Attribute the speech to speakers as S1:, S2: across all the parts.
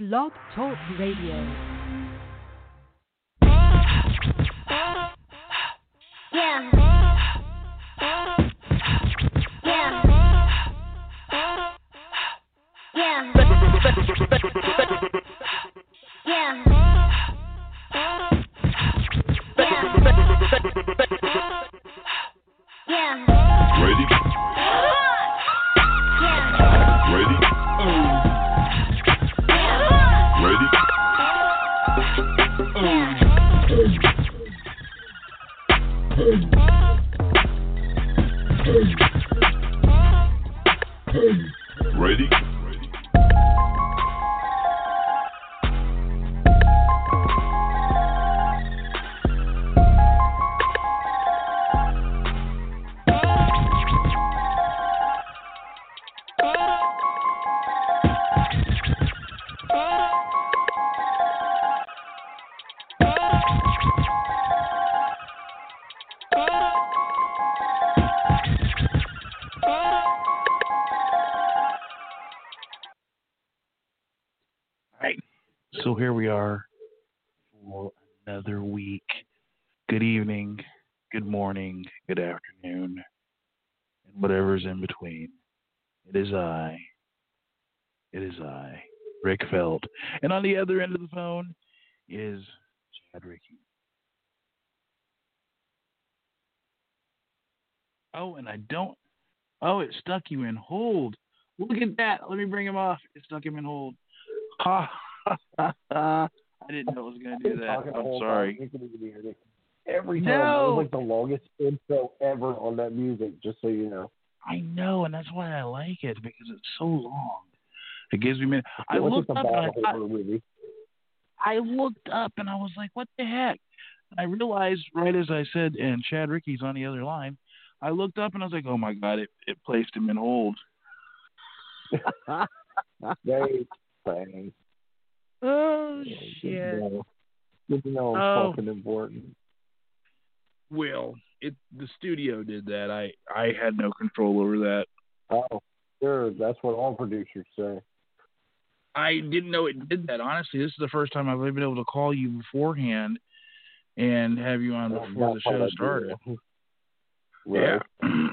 S1: Blog Talk Radio.
S2: Yeah. Yeah. Yeah. Yeah. Yeah.
S3: Ready?
S4: Oh. And on the other end of the phone is Chad Ricky. Oh, and I don't. Oh, it stuck you in hold. Look at that. Let me bring him off. It stuck him in hold. Ha ha ha. I didn't know it was going to do that. I'm sorry.
S5: time. You couldn't even hear it. Every time. It
S4: No.
S5: was like the longest intro ever on that music, just so you know.
S4: I know, and that's why I like it because it's so long. It gives me. min- I looked up and I,
S5: bad movie.
S4: I looked up and I was like, "What the heck?" And I realized right as I said, and Chad Ricky's on the other line. I looked up and I was like, "Oh my god!" It it placed him in hold.
S5: They sang.
S4: Oh
S5: Good to know. Good know
S4: Oh.
S5: I'm fucking important.
S4: Well, it the studio did that. I I had no control over that.
S5: Oh, sure. That's what all producers say.
S4: I didn't know it did that. Honestly, this is the first time I've ever been able to call you beforehand and have you on before the
S5: that's what I
S4: show started.
S5: Right.
S4: Yeah.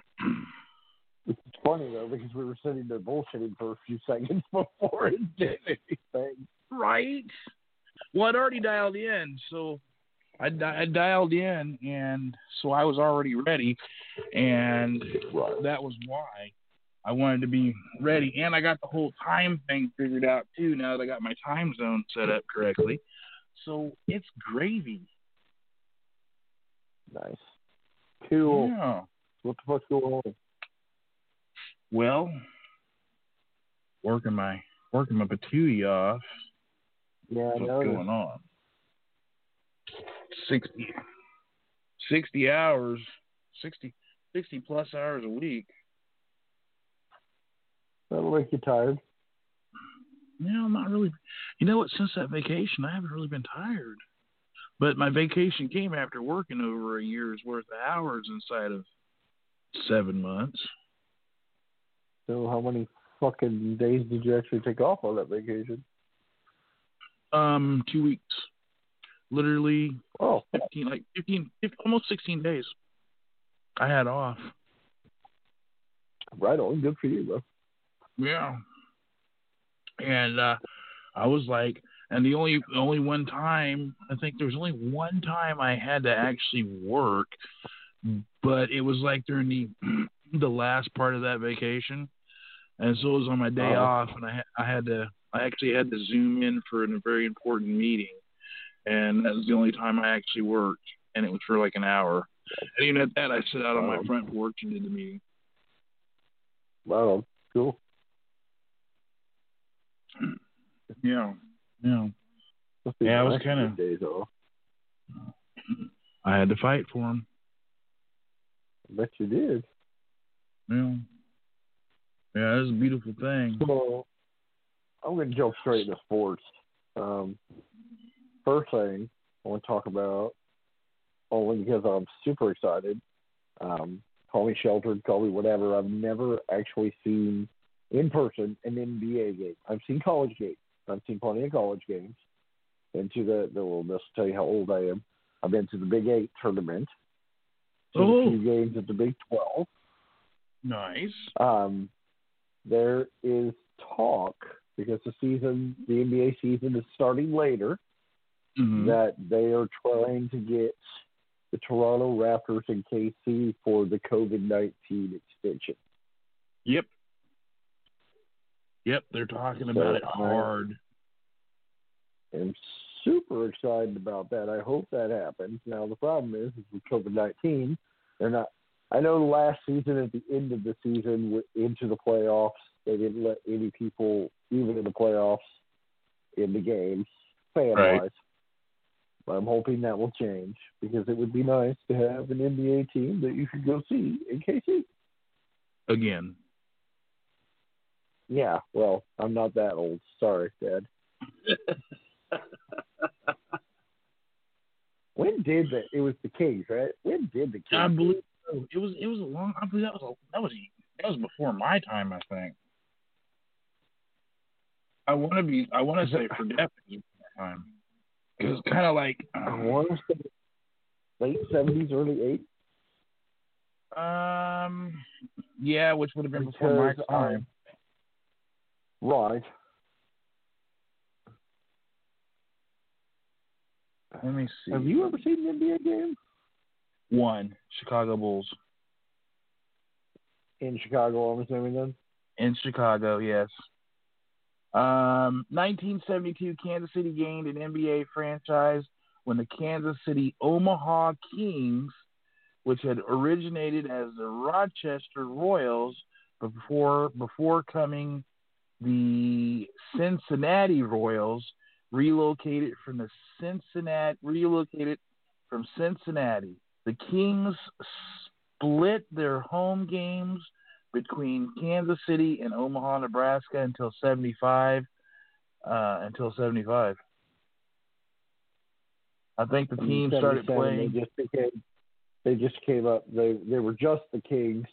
S5: It's funny though because we were sitting there bullshitting for a few seconds before it did anything.
S4: right. Well, I'd already dialed in, so I, I dialed in, and so I was already ready, and
S5: Right.
S4: that was why I wanted to be ready. And I got the whole time thing figured out too. Now that I got my time zone set up correctly, so it's gravy.
S5: Nice. Cool.
S4: Yeah.
S5: What the fuck's going on?
S4: Well, working my working my patootie off.
S5: Yeah, I
S4: What's going on? 60, 60 hours, 60, 60 plus hours a week.
S5: That'll make you tired.
S4: Yeah, I'm not really. You know what? Since that vacation, I haven't really been tired. But my vacation came after working over a year's worth of hours inside of seven months.
S5: So how many fucking days did you actually take off on that vacation?
S4: Um, two weeks, literally
S5: Oh,
S4: fifteen, like 15, 15 almost sixteen days. I had off.
S5: right on. Good for you, bro.
S4: Yeah. And uh I was like and the only only one time I think there was only one time I had to actually work, but it was like during the the last part of that vacation. And so it was on my day
S5: Oh.
S4: off and I I had to I actually had to zoom in for a very important meeting. And that was the only time I actually worked and it was for like an hour. And even at that I sat out on my front porch and did the meeting.
S5: Wow. Cool.
S4: Yeah. Yeah. Yeah, I was kinda-
S5: get days off.
S4: I had to fight for him.
S5: I bet you did.
S4: Yeah. Yeah, it's a beautiful thing.
S5: So I'm going to jump straight into sports. Um, first thing I want to talk about, only because I'm super excited. Um, call me sheltered, call me whatever. I've never actually seen in person an NBA game. I've seen college games. I've seen plenty of college games. Been to the the well, this will tell you how old I am. I've been to the Big Eight tournament. To
S4: Oh.
S5: a few games at the Big Twelve.
S4: Nice.
S5: Um, there is talk because the season, the NBA season is starting later,
S4: Mhm.
S5: that they are trying to get the Toronto Raptors and KC for the COVID nineteen extension.
S4: Yep. Yep, they're talking
S5: So,
S4: about it hard.
S5: I'm super excited about that. I hope that happens. Now the problem is, is with COVID nineteen, they're not. I know last season at the end of the season into the playoffs, they didn't let any people even in the playoffs in the games fan wise.
S4: Right.
S5: But I'm hoping that will change because it would be nice to have an NBA team that you could go see in KC.
S4: Again.
S5: Yeah, well, I'm not that old. Sorry, Dad. When did the it was the Kings, right? When did the Kings?
S4: I believe so. it was it was a long I believe that was a, that was that was before my time, I think. I wanna be I wanna say for definitely that time. It was like
S5: I want to say late seventies, early eight.
S4: um yeah, which would have been before my
S5: Because,
S4: time.
S5: Right.
S4: Let me see.
S5: Have you ever seen an NBA game
S4: One. Chicago Bulls.
S5: in Chicago? I'm assuming then.
S4: In Chicago, yes. Um, 1972, Kansas City gained an NBA franchise when the Kansas City Omaha Kings, which had originated as the Rochester Royals, before before coming the Cincinnati Royals, relocated from the Cincinnati relocated from Cincinnati. The Kings split their home games between Kansas City and Omaha, Nebraska until 75 uh, until 75. I think the team started playing
S5: They just became. They just came up. They they were just the Kings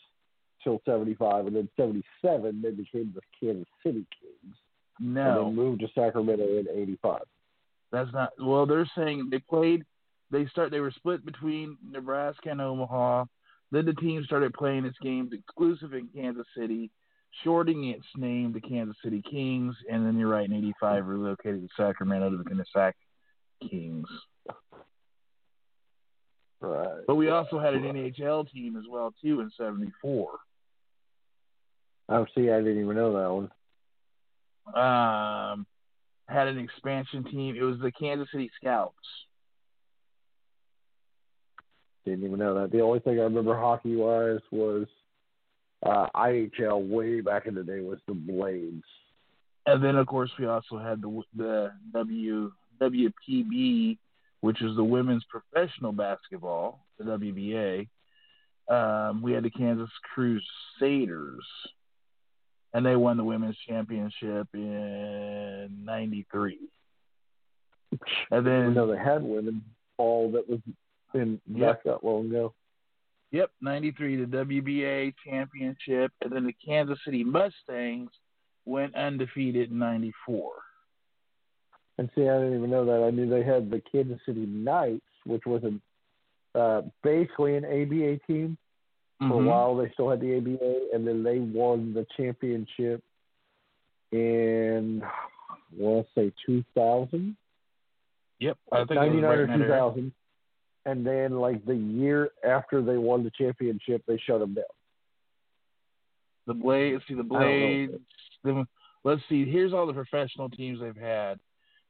S5: till seventy five, and then seventy seven they became the Kansas City Kings, and
S4: no.
S5: then moved to Sacramento in eighty five.
S4: That's not well. They're saying they played. They start. They were split between Nebraska and Omaha. Then the team started playing its games exclusive in Kansas City, shorting its name to Kansas City Kings. And then you're right. In '85, relocated to Sacramento to become the Sac Kings.
S5: Right.
S4: But we also had an NHL team as well too in '74.
S5: Oh, see, I didn't even know that one.
S4: Um, had an expansion team. It was the Kansas City Scouts.
S5: Didn't even know that. The only thing I remember hockey wise was uh, IHL way back in the day was the Blades.
S4: And then, of course, we also had the the W WPB, which is the women's professional basketball, the WBA. Um, we had the Kansas Crusaders, and they won the women's championship in '93. And then,
S5: didn't know they had women all that was in
S4: Yep.
S5: back that long ago.
S4: yep, '93, the WBA championship, and then the Kansas City Mustangs went undefeated in '94.
S5: And see, I didn't even know that. I knew they had the Kansas City Knights, which was a uh, basically an ABA team. For
S4: Mhm.
S5: a while, they still had the ABA, and then they won the championship in, to say 2000,
S4: Yep, I think
S5: 99
S4: right
S5: or
S4: in that
S5: 2000. And then, like the year after they won the championship, they shut them down.
S4: The Blades, see the
S5: I don't know.
S4: Blades. Then let's see. Here's all the professional teams they've had.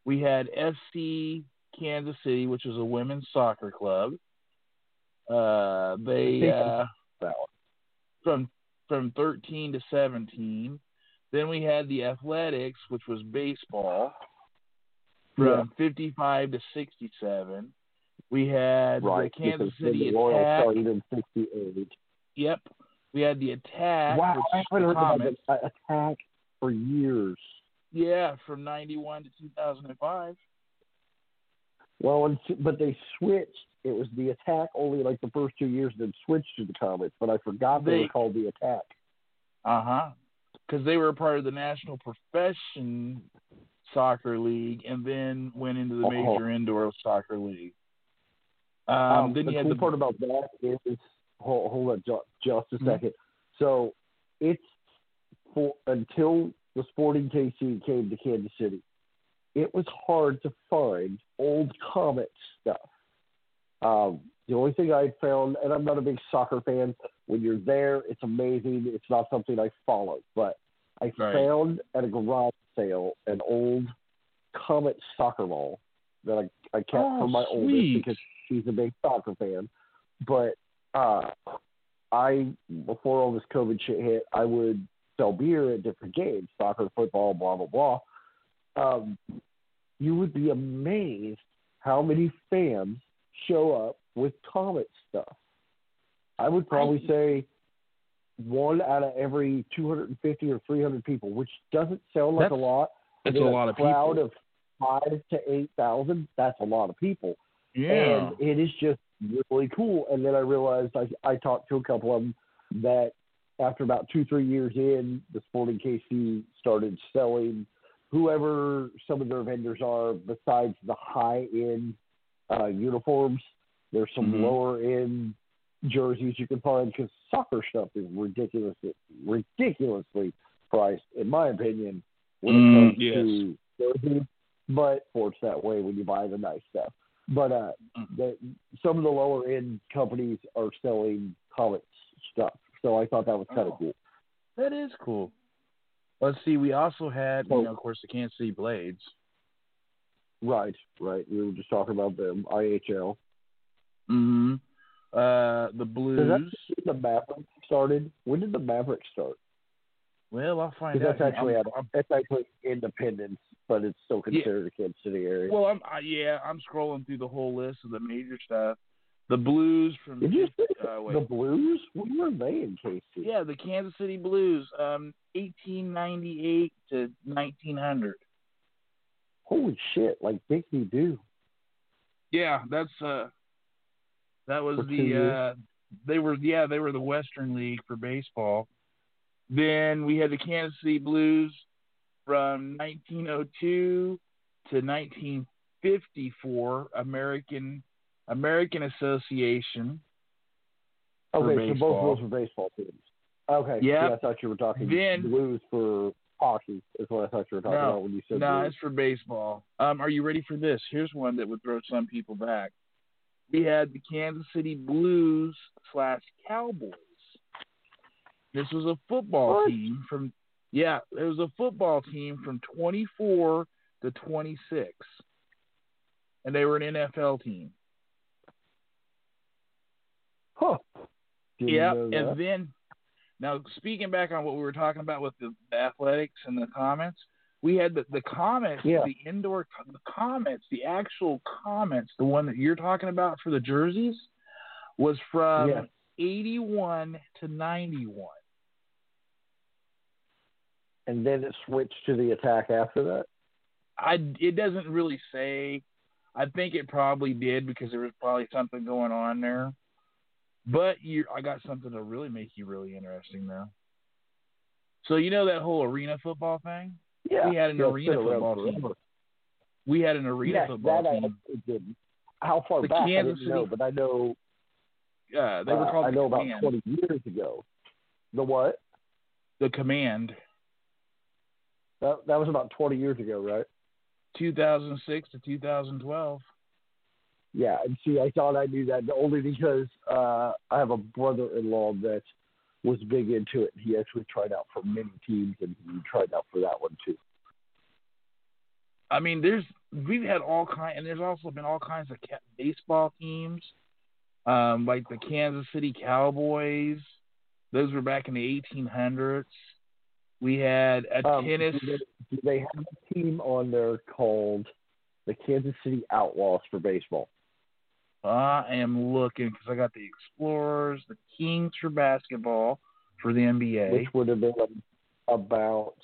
S4: We had FC Kansas City, which is a women's soccer club. Uh, they uh,
S5: one.
S4: from from 13 to 17. Then we had the Athletics, which was baseball. from 55 to 67. We had
S5: right.
S4: the Kansas City
S5: the
S4: Attack.
S5: started in '68.
S4: Yep. We had the Attack.
S5: Wow, I haven't heard about the uh, attack for years.
S4: Yeah, from 91 to 2005.
S5: Well, but they switched. It was the attack only like the first two years, then switched to the Comets. But I forgot they,
S4: They-
S5: were called the attack.
S4: Uh huh. Because they were a part of the National Profession Soccer League, and then went into the
S5: Oh.
S4: Major Indoor Soccer League. Um,
S5: Um,
S4: then
S5: the
S4: you had
S5: cool
S4: the
S5: part about that is, hold, hold on, ju- just a
S4: Mhm.
S5: second. So it's for until the Sporting KC came to Kansas City, it was hard to find old Comet stuff. Um, the only thing I found, and I'm not a big soccer fan, when you're there, it's amazing. It's not something I follow, but I
S4: Right.
S5: found at a garage sale an old comet soccer ball that I, I kept
S4: Oh,
S5: for my
S4: sweet.
S5: oldest because she's a big soccer fan. But uh, I, before all this COVID shit hit, I would sell beer at different games, soccer, football, blah blah blah. Um, you would be amazed how many fans show up with comet stuff. I would probably say one out of every 250 or 300 people, which doesn't sound like a lot.
S4: that's a lot of
S5: crowd
S4: people.
S5: of five to eight thousand. That's a lot of people
S4: yeah.
S5: and it is just really cool. And then I realized I, I talked to a couple of them that after about two, three years in, the Sporting KC started selling whoever some of their vendors are besides the high end uh, uniforms. There's some
S4: Mhm.
S5: lower end jerseys you can find because soccer stuff is ridiculously, ridiculously priced, in my opinion, when
S4: Mm,
S5: it comes
S4: yes.
S5: to jerseys. But sports that way when you buy the nice stuff. But uh,
S4: Mm.
S5: the, some of the lower end companies are selling Comets stuff, so I thought that was kind of
S4: Oh.
S5: cool.
S4: That is cool. Let's see. We also had,
S5: So-
S4: you know, of course, the Kansas City Blades.
S5: Right, right. We were just talking about them. IHL.
S4: Mm-hmm. Uh, the
S5: Is
S4: Blues.
S5: that when the Mavericks started? When did the Mavericks start?
S4: Well, I'll find out.
S5: that's actually
S4: I'm- I'm-
S5: that's actually Independence, but it's still considered a Kansas City area.
S4: well, I'm uh, yeah. I'm scrolling through the whole list of the major stuff. The Blues from
S5: did you say
S4: uh,
S5: the Blues? When were they in KC?
S4: yeah the Kansas City Blues, um, 1898 to 1900.
S5: Holy shit! Like Dixie Do.
S4: Yeah, that's uh, that was
S5: For
S4: the uh, they were yeah they were the Western League for baseball. Then we had the Kansas City Blues from 1902 to 1954 American American Association.
S5: Okay, so both of those were baseball teams. Okay. Yeah, I thought you were talking
S4: Then-
S5: Blues for hockey. Is what I thought you were talking
S4: No,
S5: about when you said
S4: No,
S5: Blues.
S4: it's for baseball. Um, are you ready for this? Here's one that would throw some people back. We had the Kansas City Blues slash Cowboys. This was a football
S5: What?
S4: team from yeah, it was a football team from 24 to 26, and they were an NFL team.
S5: Huh. Didn't
S4: Yeah, and then now speaking back on what we were talking about with the, the athletics and the Comets, we had the the Comets,
S5: Yeah.
S4: the indoor the Comets, the actual Comets, the one that you're talking about for the jerseys, was from
S5: Yeah.
S4: 81 to 91.
S5: and then it switched to the attack after that.
S4: I it doesn't really say. I think it probably did because there was probably something going on there. But you, I got something to really make you really interesting though. So you know that whole arena football thing?
S5: Yeah,
S4: We had an arena football team. We had an arena
S5: Yes,
S4: football
S5: I
S4: team.
S5: it didn't. How far
S4: The
S5: back
S4: Kansas
S5: I didn't know, but I know.
S4: Uh, they were
S5: uh,
S4: called
S5: I
S4: the
S5: know
S4: Command.
S5: about twenty years ago. The what?
S4: The Command,
S5: That that was about twenty years ago, right?
S4: 2006 to 2012.
S5: Yeah, and see, I thought I knew that only because uh, I have a brother-in-law that was big into it. He actually tried out for many teams, and he tried out for that one too.
S4: I mean, there's we've had all kind, and there's also been all kinds of ca- baseball teams, um, like the Kansas City Cowboys. Those were back in the 1800s. We had a
S5: Um,
S4: tennis.
S5: Do they, do they have a team on there called the Kansas City Outlaws for baseball?
S4: I am looking because I got the Explorers, the Kings for basketball for the NBA,
S5: Which would have been about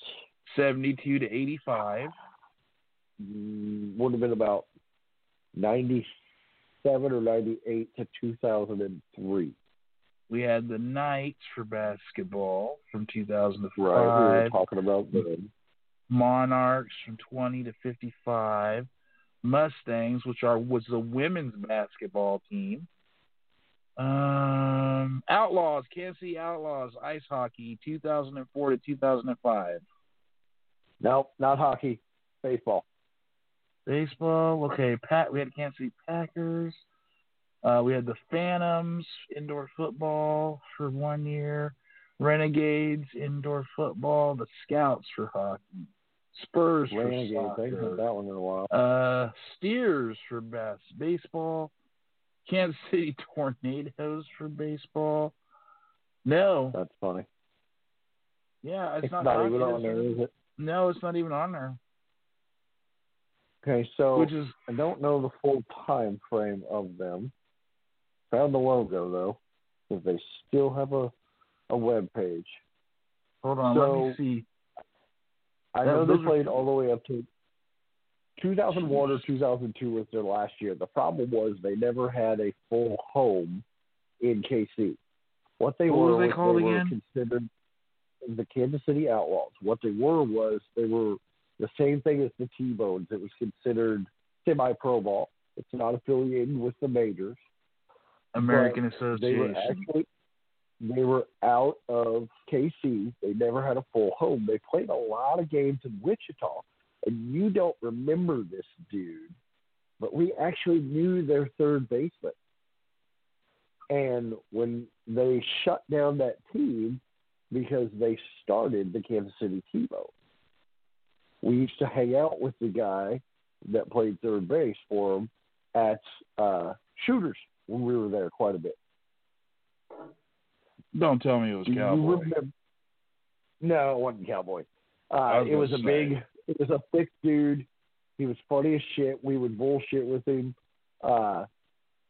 S4: 72 to 85.
S5: mm, would have been about ninety seven or ninety eight to two thousand and three.
S4: We had the Knights for basketball from 2005.
S5: Right. We were talking about them.
S4: Monarchs from 20 to 55. Mustangs, which are was the women's basketball team. Um, Outlaws, Kansas City Outlaws, ice hockey, 2004 to 2005.
S5: No, not hockey. Baseball.
S4: Baseball, okay. Pat, we had Kansas City Packers. Uh, we had the Phantoms indoor football for one year. Renegades indoor football. The Scouts for hockey. Spurs for
S5: Renegades. I haven't
S4: soccer.
S5: that one in a while.
S4: Uh, Steers for best baseball. Kansas City Tornadoes for baseball. No,
S5: That's funny.
S4: yeah, it's,
S5: It's
S4: not,
S5: not even on there,
S4: is
S5: it?
S4: No, it's not even on there.
S5: Okay, so
S4: Which is
S5: I don't know the full time frame of them. Found the logo though, because they still have a a web page.
S4: hold on, let me see.
S5: I know they played all the way up to 2001 or 2002 was their last year. The problem was they never had a full home in KC. What they
S4: What
S5: were
S4: they called
S5: they were
S4: again?
S5: considered the Kansas City Outlaws. What they were was they were the same thing as the T-Bones. It was considered semi-pro ball. It's not affiliated with the majors.
S4: American
S5: They were
S4: Association.
S5: actually they were out of KC. They never had a full home. They played a lot of games in Wichita, and you don't remember this dude, but we actually knew their third baseman. And when they shut down that team because they started the Kansas City T-Bone, we used to hang out with the guy that played third base for them at uh, Shooters when we were there quite a bit.
S4: Don't tell me it was Cowboy.
S5: remember- No, it wasn't Cowboy. Uh,
S4: was
S5: it was a
S4: say.
S5: big, it was a thick dude. He was funny as shit. We would bullshit with him. Uh,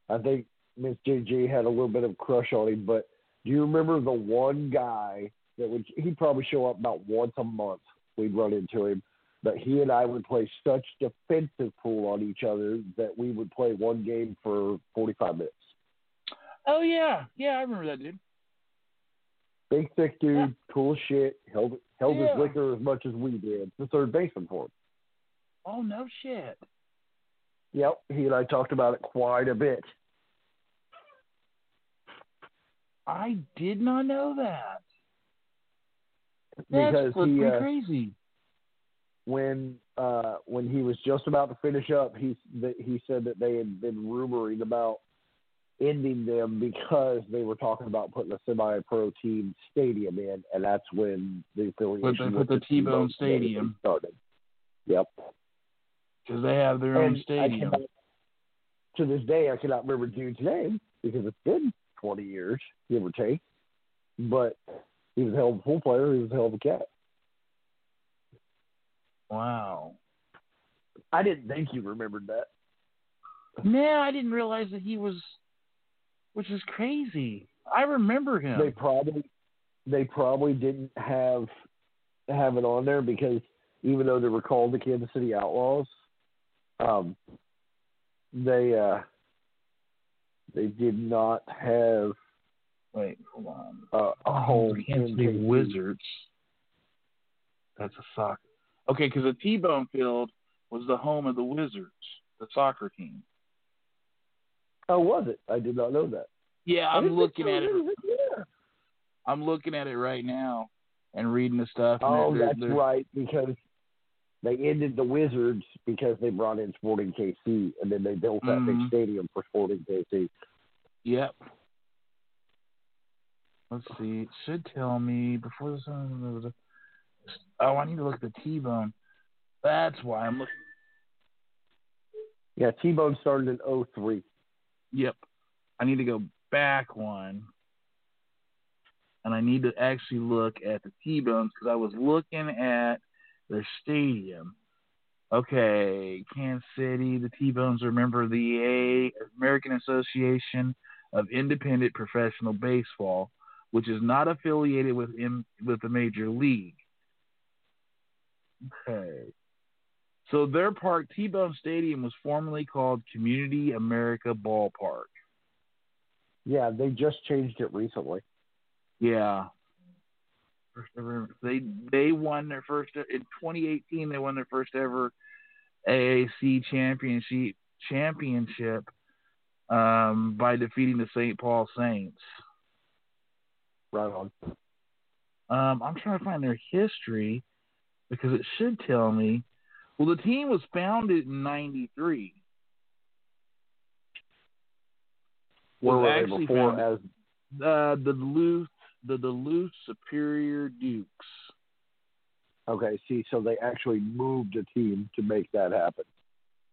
S5: I think Miss JJ had a little bit of a crush on him. But do you remember the one guy that would? He'd probably show up about once a month. We'd run into him. But he and I would play such defensive pool on each other that we would play one game for 45 minutes.
S4: Oh yeah, yeah, I remember that dude.
S5: Big thick dude,
S4: Yeah.
S5: cool shit. Held held
S4: Yeah.
S5: his liquor as much as we did. The third baseman for him.
S4: Oh no shit.
S5: Yep, he and I talked about it quite a bit.
S4: I did not know that. That's
S5: because
S4: flipping
S5: he uh,
S4: crazy.
S5: when uh when he was just about to finish up, he he said that they had been rumoring about ending them because they were talking about putting a semi-pro team stadium in, and that's when the affiliation
S4: put
S5: with
S4: the T-Bone
S5: T-Bone
S4: Stadium.
S5: started. Yep.
S4: Because they have their own
S5: And I
S4: stadium.
S5: cannot- to this day, I cannot remember dude's name because it's been 20 years, give or take. But he was a hell of a pool player. He was a hell of a cat.
S4: Wow.
S5: I didn't think you remembered that.
S4: Man, I didn't realize that he was, which is crazy. I remember him.
S5: They probably they probably didn't have have it on there because even though they were called the Kansas City Outlaws, um, they uh, they did not have
S4: Wait, hold on.
S5: uh, a home
S4: Kansas
S5: in
S4: City Wizards. That's a soccer. Okay, because the T-Bone Field was the home of the Wizards, the soccer team.
S5: Oh, was it? I did not know that.
S4: Yeah, I'm looking at
S5: so.
S4: it.
S5: Yeah.
S4: I'm looking at it right now and reading the stuff.
S5: Oh,
S4: they're-
S5: that's
S4: they're-
S5: right. Because they ended the Wizards because they brought in Sporting KC, and then they built that
S4: Mhm.
S5: big stadium for Sporting KC.
S4: Yep. Let's see. It should tell me before this. Oh, I need to look at the T-bone. That's why I'm looking.
S5: Yeah, T-Bone started in '03.
S4: Yep. I need to go back one. And I need to actually look at the T-bones because I was looking at their stadium. Okay, Kansas City. The T Bones are a member of the A- American Association of Independent Professional Baseball, which is not affiliated with M- with the major league. Okay. So their park, T Bone Stadium, was formerly called Community America Ballpark.
S5: Yeah, they just changed it recently.
S4: Yeah. First ever, they they won their first in 2018. They won their first ever AAC championship championship um, by defeating the St. Paul Saints.
S5: Right on.
S4: Um, I'm trying to find their history because it should tell me. Well, the team was founded in '93.
S5: Where were they
S4: actually
S5: before
S4: founded-
S5: as
S4: Uh, the Duluth, the Duluth Superior Dukes.
S5: okay, see, so they actually moved a team to make that happen.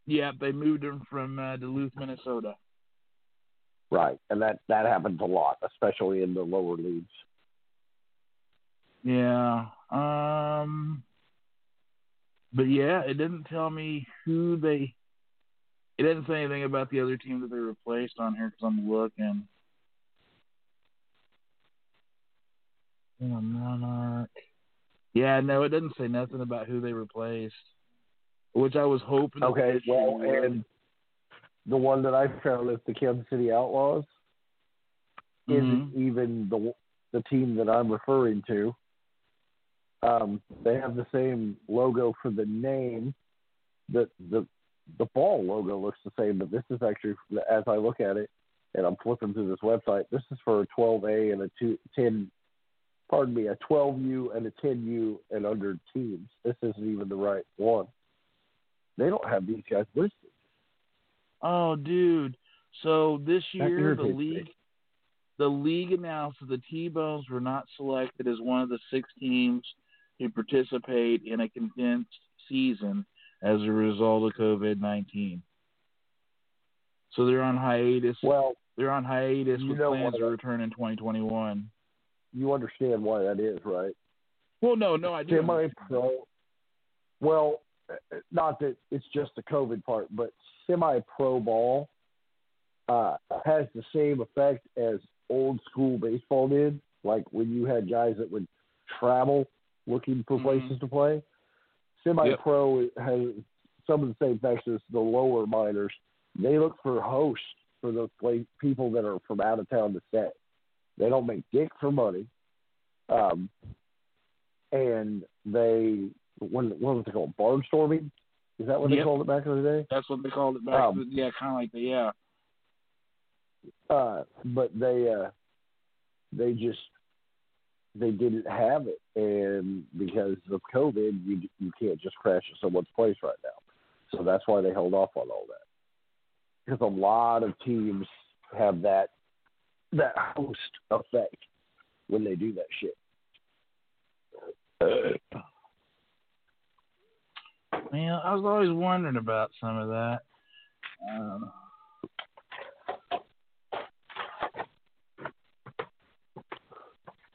S4: Yeah, they moved them from uh, Duluth, Minnesota.
S5: Right. And that that happens a lot, especially in the lower leagues.
S4: Yeah. Um. But yeah, it didn't tell me who they. It didn't say anything about the other team that they replaced on here because I'm looking. Yeah, Monarch. Yeah, no, it doesn't say nothing about who they replaced, which I was hoping.
S5: Okay, well
S4: would.
S5: and the one that I found is the Kansas City Outlaws isn't
S4: Mhm.
S5: even the the team that I'm referring to. Um, they have the same logo for the name. The the the ball logo looks the same, but this is actually as I look at it, and I'm flipping through this website. This is for a 12A and a two, 10. Pardon me, a 12U and a 10U and under teams. This isn't even the right one. They don't have these guys listed.
S4: Oh, dude. So this year the
S5: irritates me.
S4: league the league announced that the T-Bones were not selected as one of the six teams to participate in a condensed season as a result of COVID-19. So they're on hiatus.
S5: Well,
S4: they're on hiatus with plans to return in 2021.
S5: you understand why that is, right?
S4: Well, no, no, I do.
S5: Semi pro. Well, not that it's just the COVID part, but semi pro ball uh, has the same effect as old school baseball did. Like when you had guys that would travel looking for
S4: Mhm.
S5: places to play. Semi pro has some of the same effects as the lower minors. They look for hosts for those play, people that are from out of town to stay. They don't make dick for money. Um, and they when what was it called? Barnstorming? Is that what they called it back in the day?
S4: That's what they called it back.
S5: Um,
S4: yeah, kind of like the yeah.
S5: Uh, but they uh, they just they didn't have it, and because of COVID, you you can't just crash at someone's place right now. So that's why they held off on all that. Because a lot of teams have that that host effect when they do that shit.
S4: Man, I was always wondering about some of that. Um,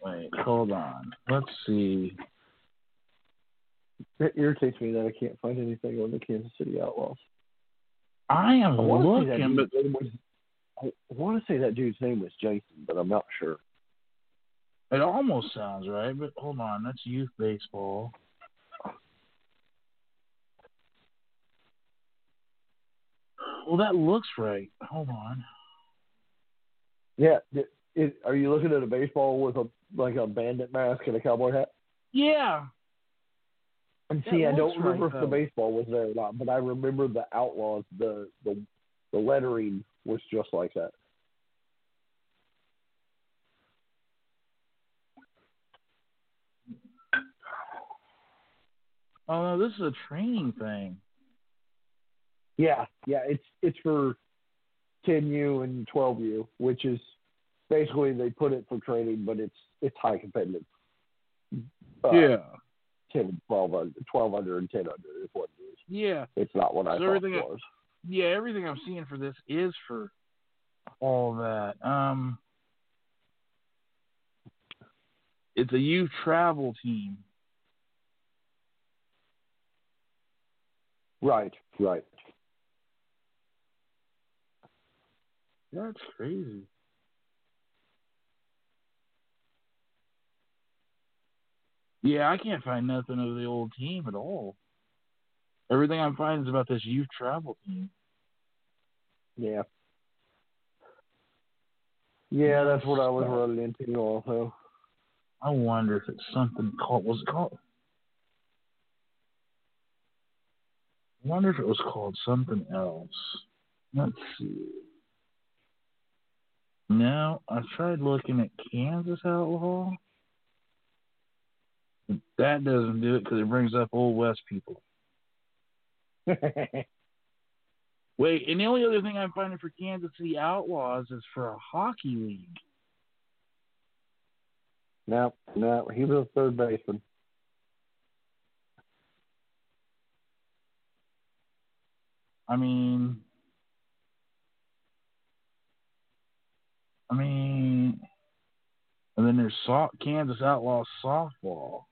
S4: wait, hold on. Let's see.
S5: It irritates me that I can't find anything on the Kansas City Outlaws.
S4: I am
S5: I want to
S4: looking, but
S5: was. I want to say that dude's name was Jason, but I'm not sure.
S4: it almost sounds right. But hold on, that's youth baseball. Well, that looks right. Hold on.
S5: Yeah, it, it, are you looking at a baseball with a like a bandit mask and a cowboy hat?
S4: Yeah,
S5: And
S4: That
S5: see, I don't remember
S4: right,
S5: if the baseball was there or not, but I remember the Outlaws. The the the lettering was just like that.
S4: Oh no, this is a training thing.
S5: Yeah, yeah, it's it's for 10U and 12U, which is basically they put it for training, but it's it's high competitive. Uh,
S4: yeah,
S5: 10 and 12 under, 12 under and 10 under is what it is.
S4: yeah,
S5: It's not what I
S4: So
S5: thought it was.
S4: yeah. Everything I'm seeing for this is for all that. Um, it's a youth travel team.
S5: Right, right.
S4: That's crazy. Yeah, I can't find nothing of the old team at all. Everything I'm finding is about this youth travel team.
S5: Yeah. Yeah, that's what I was running into also.
S4: I wonder if it's something called was it called I wonder if it was called something else. Let's see. No, I tried looking at Kansas Outlaw. That doesn't do it because it brings up Old West people. Wait, and the only other thing I'm finding for Kansas City Outlaws is for a hockey league.
S5: no, no, he was a third baseman.
S4: I mean, I mean, and then there's Kansas Outlaws softball.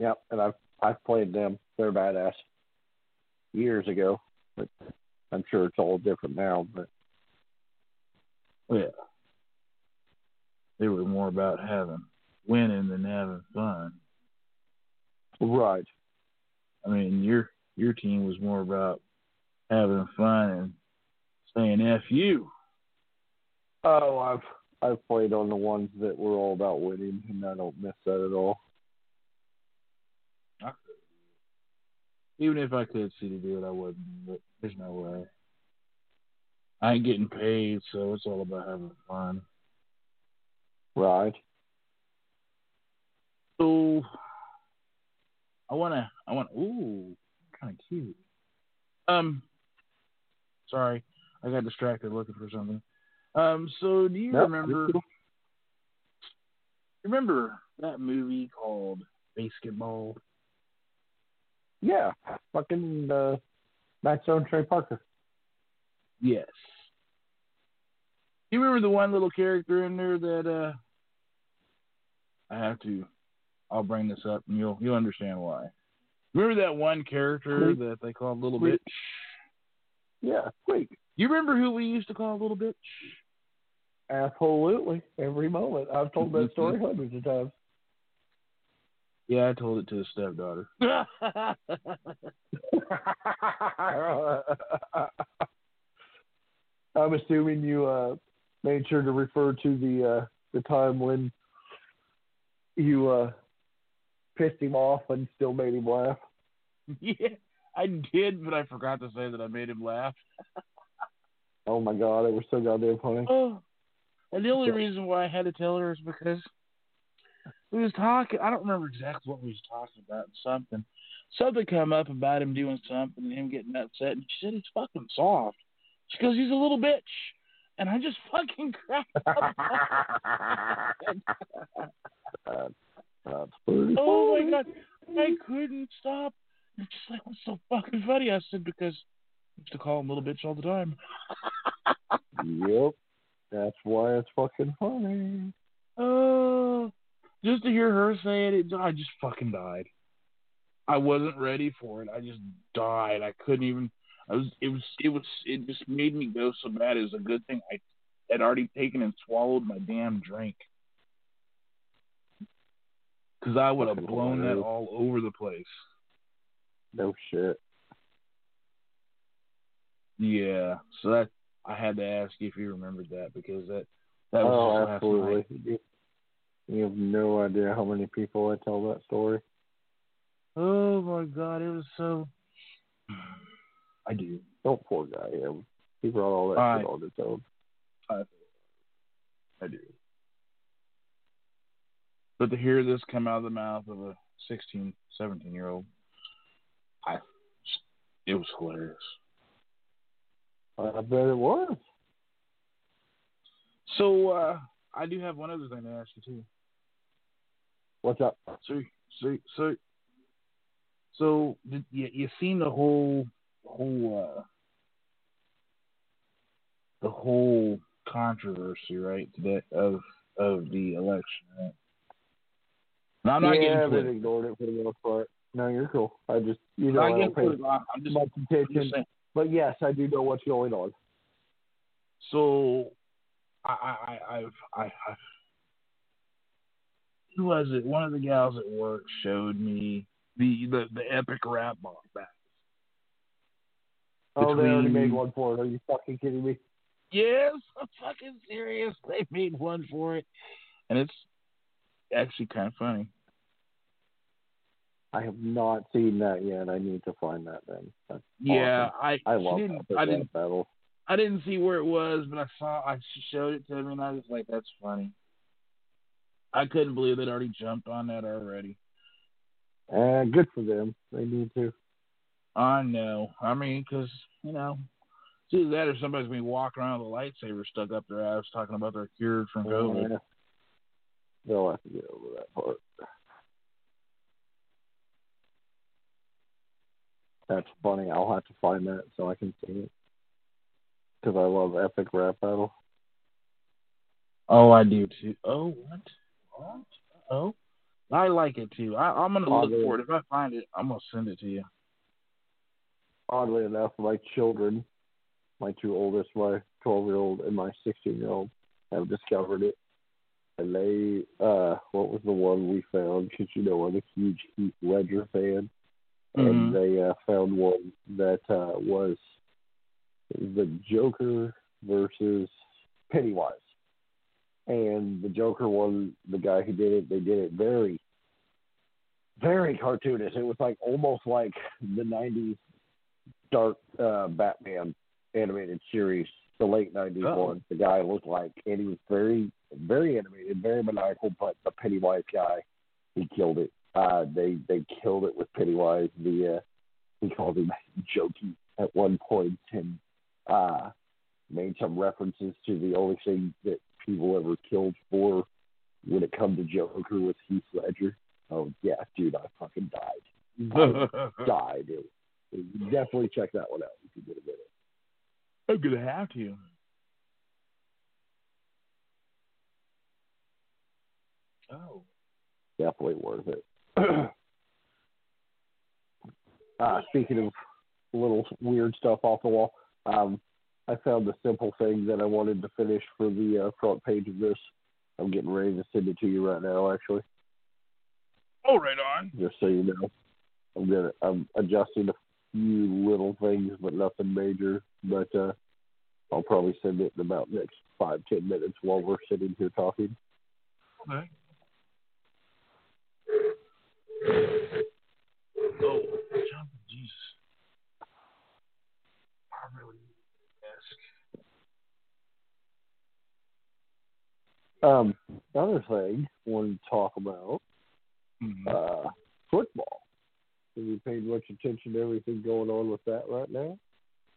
S5: Yep, and I've I've played them. They're badass. Years ago, but I'm sure it's all different now. But
S4: Oh, yeah, they were more about having winning than having fun.
S5: right,
S4: I mean, your your team was more about having fun and saying "f you."
S5: oh, I've I've played on the ones that were all about winning, and I don't miss that at all.
S4: Even if I could see to do it, I wouldn't. But there's no way. I ain't getting paid, so it's all about having fun.
S5: Right.
S4: So I wanna, I want. Ooh, kind of cute. Um, sorry, I got distracted looking for something. Um, so do you
S5: Nope,
S4: remember? Remember that movie called Basketball?
S5: Yeah, fucking uh, Matt Stone, Trey Parker.
S4: Yes. You remember the one little character in there that uh I have to I'll bring this up and you'll you'll understand why. Remember that one character
S5: Squeak.
S4: that they called Little
S5: Squeak.
S4: Bitch?
S5: Yeah, sweet.
S4: You remember who we used to call Little Bitch?
S5: Absolutely. Every moment. I've told that story hundreds of times.
S4: Yeah, I told it to his stepdaughter.
S5: I'm assuming you uh, made sure to refer to the uh, the time when you uh, pissed him off and still made him laugh.
S4: yeah, I did, but I forgot to say that I made him laugh.
S5: Oh my god, it was so goddamn funny.
S4: Oh. And the only reason why I had to tell her is because we was talking. I don't remember exactly what we was talking about. Something, something come up about him doing something and him getting upset. And she said he's fucking soft. She goes, he's a little bitch, and I just fucking cracked up.
S5: Oh that's, that's pretty
S4: oh my god, I couldn't stop. It's just like, what's so fucking funny? I said because I used to call him little bitch all the time.
S5: Yep. That's why it's fucking funny.
S4: Oh, just to hear her say it, it, I just fucking died. I wasn't ready for it. I just died. I couldn't even. I was. It was. It was. It just made me go so bad. It was a good thing I had already taken and swallowed my damn drink. Because I would have blown that all over the place.
S5: No shit.
S4: Yeah. So that I had to ask you if you remembered that because that that was
S5: oh, absolutely.
S4: Night.
S5: You, you have no idea how many people I tell that story.
S4: Oh my god, it was so. I do.
S5: Oh, poor guy. Yeah. He brought all that
S4: All
S5: shit on his own.
S4: I do. But to hear this come out of the mouth of a 16, 17 year old, I, it was hilarious.
S5: I bet it was.
S4: So uh, I do have one other thing to ask you too.
S5: What's up?
S4: So, so, so, so you you seen the whole whole uh, the whole controversy right today of of the election, right? Now, I'm not
S5: yeah,
S4: getting political.
S5: ignored it for the most part. No, you're cool. I just you know
S4: I
S5: I,
S4: guess
S5: don't pay
S4: I'm just,
S5: much attention,
S4: just
S5: but yes, I do know what's going on.
S4: So, I, I, I, I've, I, I, who was it? One of the gals at work showed me the the, the epic rap box back.
S5: Oh, they already made one for it. Are you fucking kidding me?
S4: Yes, I'm fucking serious. They made one for it, and it's actually kind of funny.
S5: I have not seen that yet. I need to find that then. That's
S4: Yeah,
S5: awesome.
S4: I,
S5: I love
S4: didn't,
S5: that
S4: I didn't,
S5: battle.
S4: I didn't see where it was, but I saw, I showed it to me, and I was like, "That's funny." I couldn't believe they'd already jumped on that already.
S5: Uh, good for them. They need to.
S4: I know. I mean, because you know, it's either that or somebody's gonna be walking around with a lightsaber stuck up their ass, talking about they're cured from COVID.
S5: Uh, they'll have to get over that part. That's funny. I'll have to find that so I can see it. Because I love epic rap battle.
S4: Oh, I do too. Oh, what? Oh, I like it too. I, I'm gonna
S5: Oh,
S4: look for it. If I find it, I'm gonna send it to you.
S5: Oddly enough, my children, my two oldest, my 12 year old and my 16 year old, have discovered it. And they, uh, what was the one we found? Because you know I'm a huge Heath Ledger fan.
S4: Mhm.
S5: and they uh, found one that uh, was the Joker versus Pennywise. And the Joker one, the guy who did it, they did it very, very cartoonish. It was like almost like the '90s dark uh, Batman animated series, the late '90s
S4: Oh.
S5: one. The guy looked like, and he was very, very animated, very maniacal. But the Pennywise guy, he killed it. Uh, they they killed it with Pennywise. The uh, he called him Jokey at one point and uh, made some references to the only thing that people ever killed for when it come to Joker was Heath Ledger. Oh yeah, dude, I fucking died. I died. It, it, definitely check that one out if you get a minute.
S4: I'm gonna have to. Oh.
S5: Definitely worth it. uh, speaking of little weird stuff off the wall, um, I found the simple thing that I wanted to finish for the uh, front page of this. I'm getting ready to send it to you right now, actually,
S4: Oh, right on.
S5: just so you know. I'm gonna I'm adjusting a few little things, but nothing major. But uh, I'll probably send it in about next five ten minutes while we're sitting here talking.
S4: Okay. Oh, jumping Jesus. I really ask.
S5: Um, another thing I wanted to talk about
S4: Mhm.
S5: uh, football. Have you paid much attention to everything going on with that right now?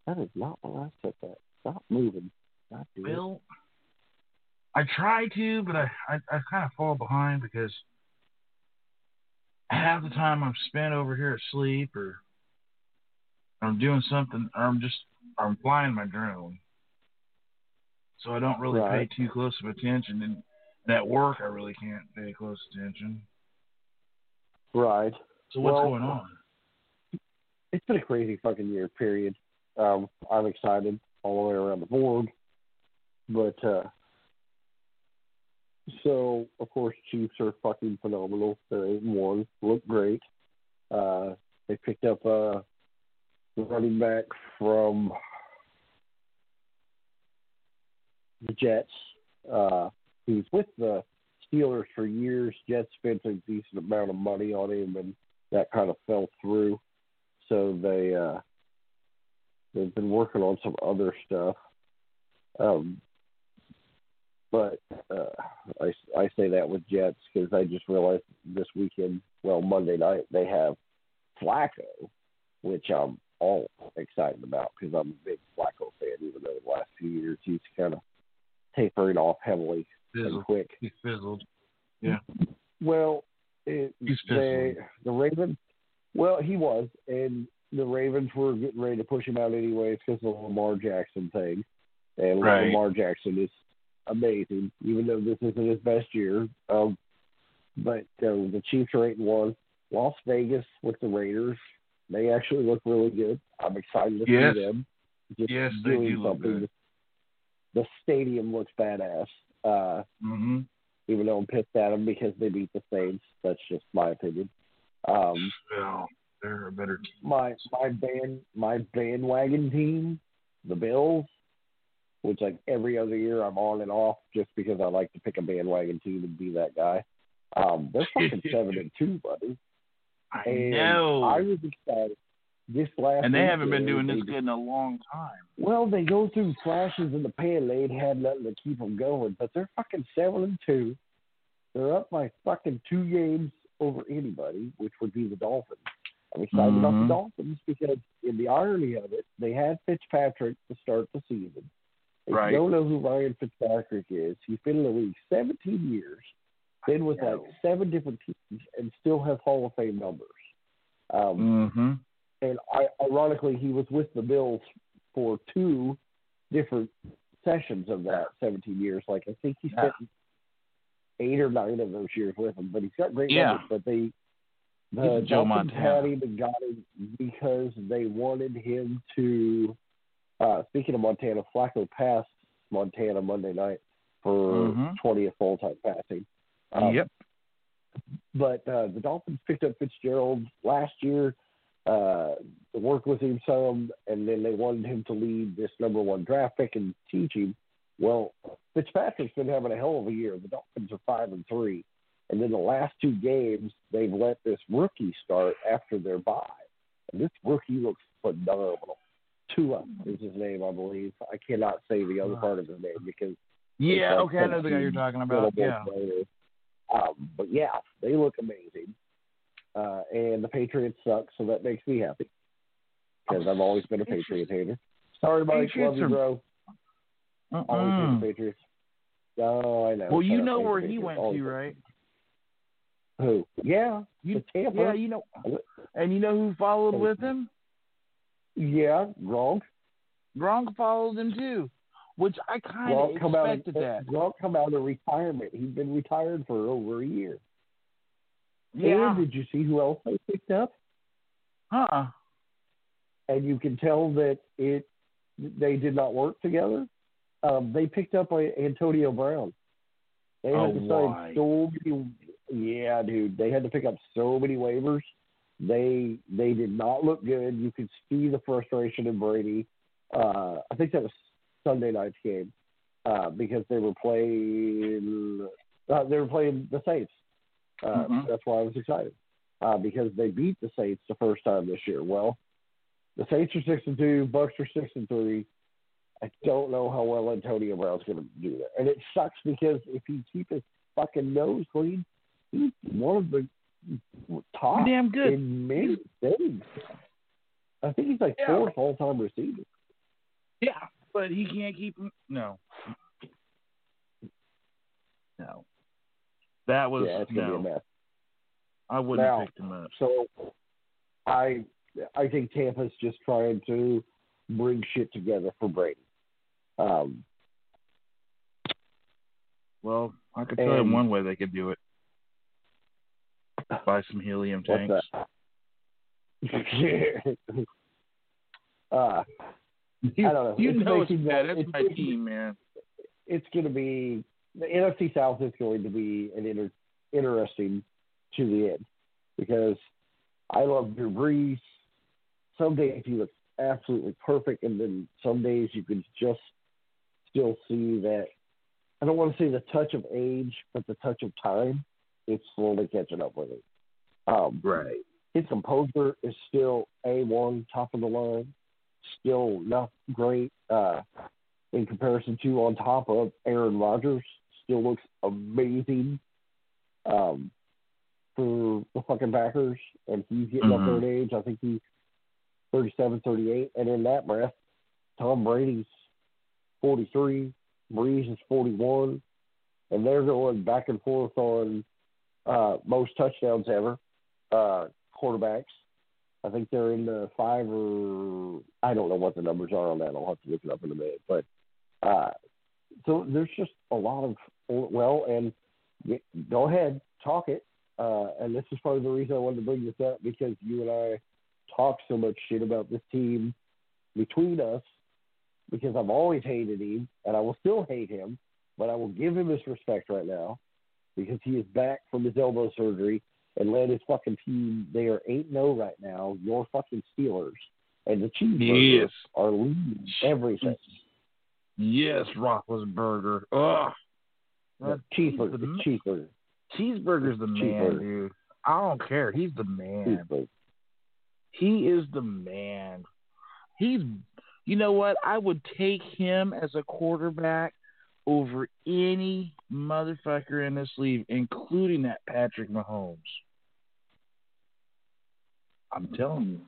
S5: That is not where I set that. Stop moving. Stop doing it.
S4: I try to, but I, I, I kind of fall behind because half the time I'm spent over here asleep or I'm doing something or I'm just I'm flying my drone. So I don't really
S5: Right.
S4: pay too close of attention and at work I really can't pay close attention.
S5: Right.
S4: So what's
S5: Well,
S4: going on?
S5: It's been a crazy fucking year, period. Um, I'm excited all the way around the board. But uh so of course Chiefs are fucking phenomenal. They're eight and one, look great. Uh they picked up the running back from the Jets. Uh was with the Steelers for years. Jets spent a decent amount of money on him and that kind of fell through. So they uh they've been working on some other stuff. Um but uh, I, I say that with Jets because I just realized this weekend, well, Monday night, they have Flacco, which I'm all excited about because I'm a big Flacco fan, even though the last few years he's kind of tapering off heavily and quick.
S4: He fizzled. Yeah.
S5: Well, it,
S4: He's fizzling.
S5: the Ravens. Well, he was, and the Ravens were getting ready to push him out anyways because of the Lamar Jackson thing. And
S4: Right.
S5: Lamar Jackson is amazing, even though this isn't his best year. Um, but uh, the Chiefs are eight and one. Las Vegas with the Raiders. They actually look really good. I'm excited to
S4: Yes.
S5: see them. Just
S4: Yes, they
S5: doing something. The stadium looks badass. Uh,
S4: Mm-hmm.
S5: even though I'm pissed at them because they beat the Saints. That's just my opinion. Um,
S4: Well, they're a better team.
S5: my my band my bandwagon team, the Bills, which like every other year I'm on and off just because I like to pick a bandwagon team and be that guy. Um, they're fucking seven and two, buddy.
S4: I
S5: And
S4: know.
S5: I was excited. This last
S4: and they haven't been doing this good in a long time.
S5: Well, they go through flashes in the pan. They ain't had nothing to keep them going, but they're fucking seven and two. They're up by fucking two games over anybody, which would be the Dolphins. I'm excited about
S4: Mhm.
S5: the Dolphins because, in the irony of it, they had Fitzpatrick to start the season. If
S4: Right.
S5: you don't know who Ryan Fitzpatrick is, he's been in the league 17 years, been with like seven different teams, and still has Hall of Fame numbers. Um,
S4: Mm-hmm.
S5: And I, ironically, he was with the Bills for two different sessions of that 17 years. Like I think he spent eight or nine of those years with them, but he's got great
S4: Yeah.
S5: numbers. But they, the
S4: Joe
S5: had him and got him because they wanted him to. Uh, speaking of Montana, Flacco passed Montana Monday night for
S4: Mhm.
S5: 20th full time passing. Um,
S4: yep.
S5: but uh, the Dolphins picked up Fitzgerald last year, uh, to work with him some, and then they wanted him to lead this number one draft pick and teach him. Well, Fitzpatrick's been having a hell of a year. The Dolphins are five and three, and then the last two games they've let this rookie start after their bye, and this rookie looks phenomenal. Tua is his name, I believe. I cannot say the other part of his name because
S4: Yeah, okay, I know the guy you're talking about. Yeah.
S5: Um, but yeah, they look amazing. Uh, and the Patriots suck, so that makes me happy because I've always been a Patriot hater. Sorry, Mike.
S4: Patriots
S5: Love you,
S4: are-
S5: bro. Always hate
S4: Mm-mm.
S5: Patriots. Oh, I know.
S4: Well, you know where he went
S5: Always
S4: to, right?
S5: Who? Yeah,
S4: You,
S5: to Tampa.
S4: yeah, you know, and you know who followed with him?
S5: Yeah, Gronk.
S4: Gronk followed him too, which I kind of
S5: come out.
S4: expected that.
S5: Gronk come out of retirement. He's been retired for over a year.
S4: Yeah,
S5: And did you see who else they picked up?
S4: huh?
S5: and you can tell that it they did not work together. Um, they picked up a, Antonio Brown. They had
S4: Oh,
S5: to sign so many. Yeah, dude, they had to pick up so many waivers. They they did not look good. You could see the frustration in Brady. Uh, I think that was Sunday night's game uh, because they were playing. Uh, they were playing the Saints. Uh,
S4: Mhm.
S5: That's why I was excited uh, because they beat the Saints the first time this year. Well, the Saints are six and two, Bucks are six and three. I don't know how well Antonio Brown's going to do that, and it sucks because if he keep his fucking nose clean, he's one of the top
S4: Damn good.
S5: in many things. I think he's like
S4: Yeah.
S5: fourth all time receiver.
S4: Yeah, but he can't keep him. No, no. That was
S5: yeah, it's to
S4: no.
S5: be a mess.
S4: I wouldn't
S5: Now-
S4: have picked him up.
S5: So, I I think Tampa's just trying to bring shit together for Brady. Um,
S4: Well, I could tell you one way they could do it. Buy some helium tanks.
S5: uh,
S4: You,
S5: I don't know.
S4: you
S5: It's
S4: know it's bad.
S5: that- it's-
S4: my team, man.
S5: it's going to be the NFC South is going to be an inter, interesting to the end because I love Drew Brees. Some days he looks absolutely perfect, and then some days you can just still see that. I don't want to say the touch of age, but the touch of time. It's slowly catching up with him. Um,
S4: Right.
S5: his composure is still a one, top of the line, still not great uh, in comparison to on top of Aaron Rodgers. Still looks amazing um, for the fucking Packers, and he's getting up there in age. I think he's 37, 38, and in that breath, Tom Brady's 43, Brees is 41, and they're going back and forth on uh, most touchdowns ever uh, quarterbacks. I think they're in the five or I don't know what the numbers are on that. I'll have to look it up in a minute. But uh, so there's just a lot of well, and go ahead, talk it. uh, and this is part of the reason I wanted to bring this up because you and I talk so much shit about this team between us because I've always hated him and I will still hate him, but I will give him his respect right now because he is back from his elbow surgery and led his fucking team. They are 8 0 right now, your fucking Steelers. And the Cheeseburgers
S4: Yes.
S5: are leading everything.
S4: Yes, Roethlisberger. Ugh.
S5: Cheeseburger,
S4: the
S5: the
S4: mm-hmm.
S5: cheeseburger,
S4: Cheeseburger's the man, dude. I don't care. He's the man. He is the man. He's, you know what? I would take him as a quarterback over any motherfucker in this league, including that Patrick Mahomes. I'm telling you.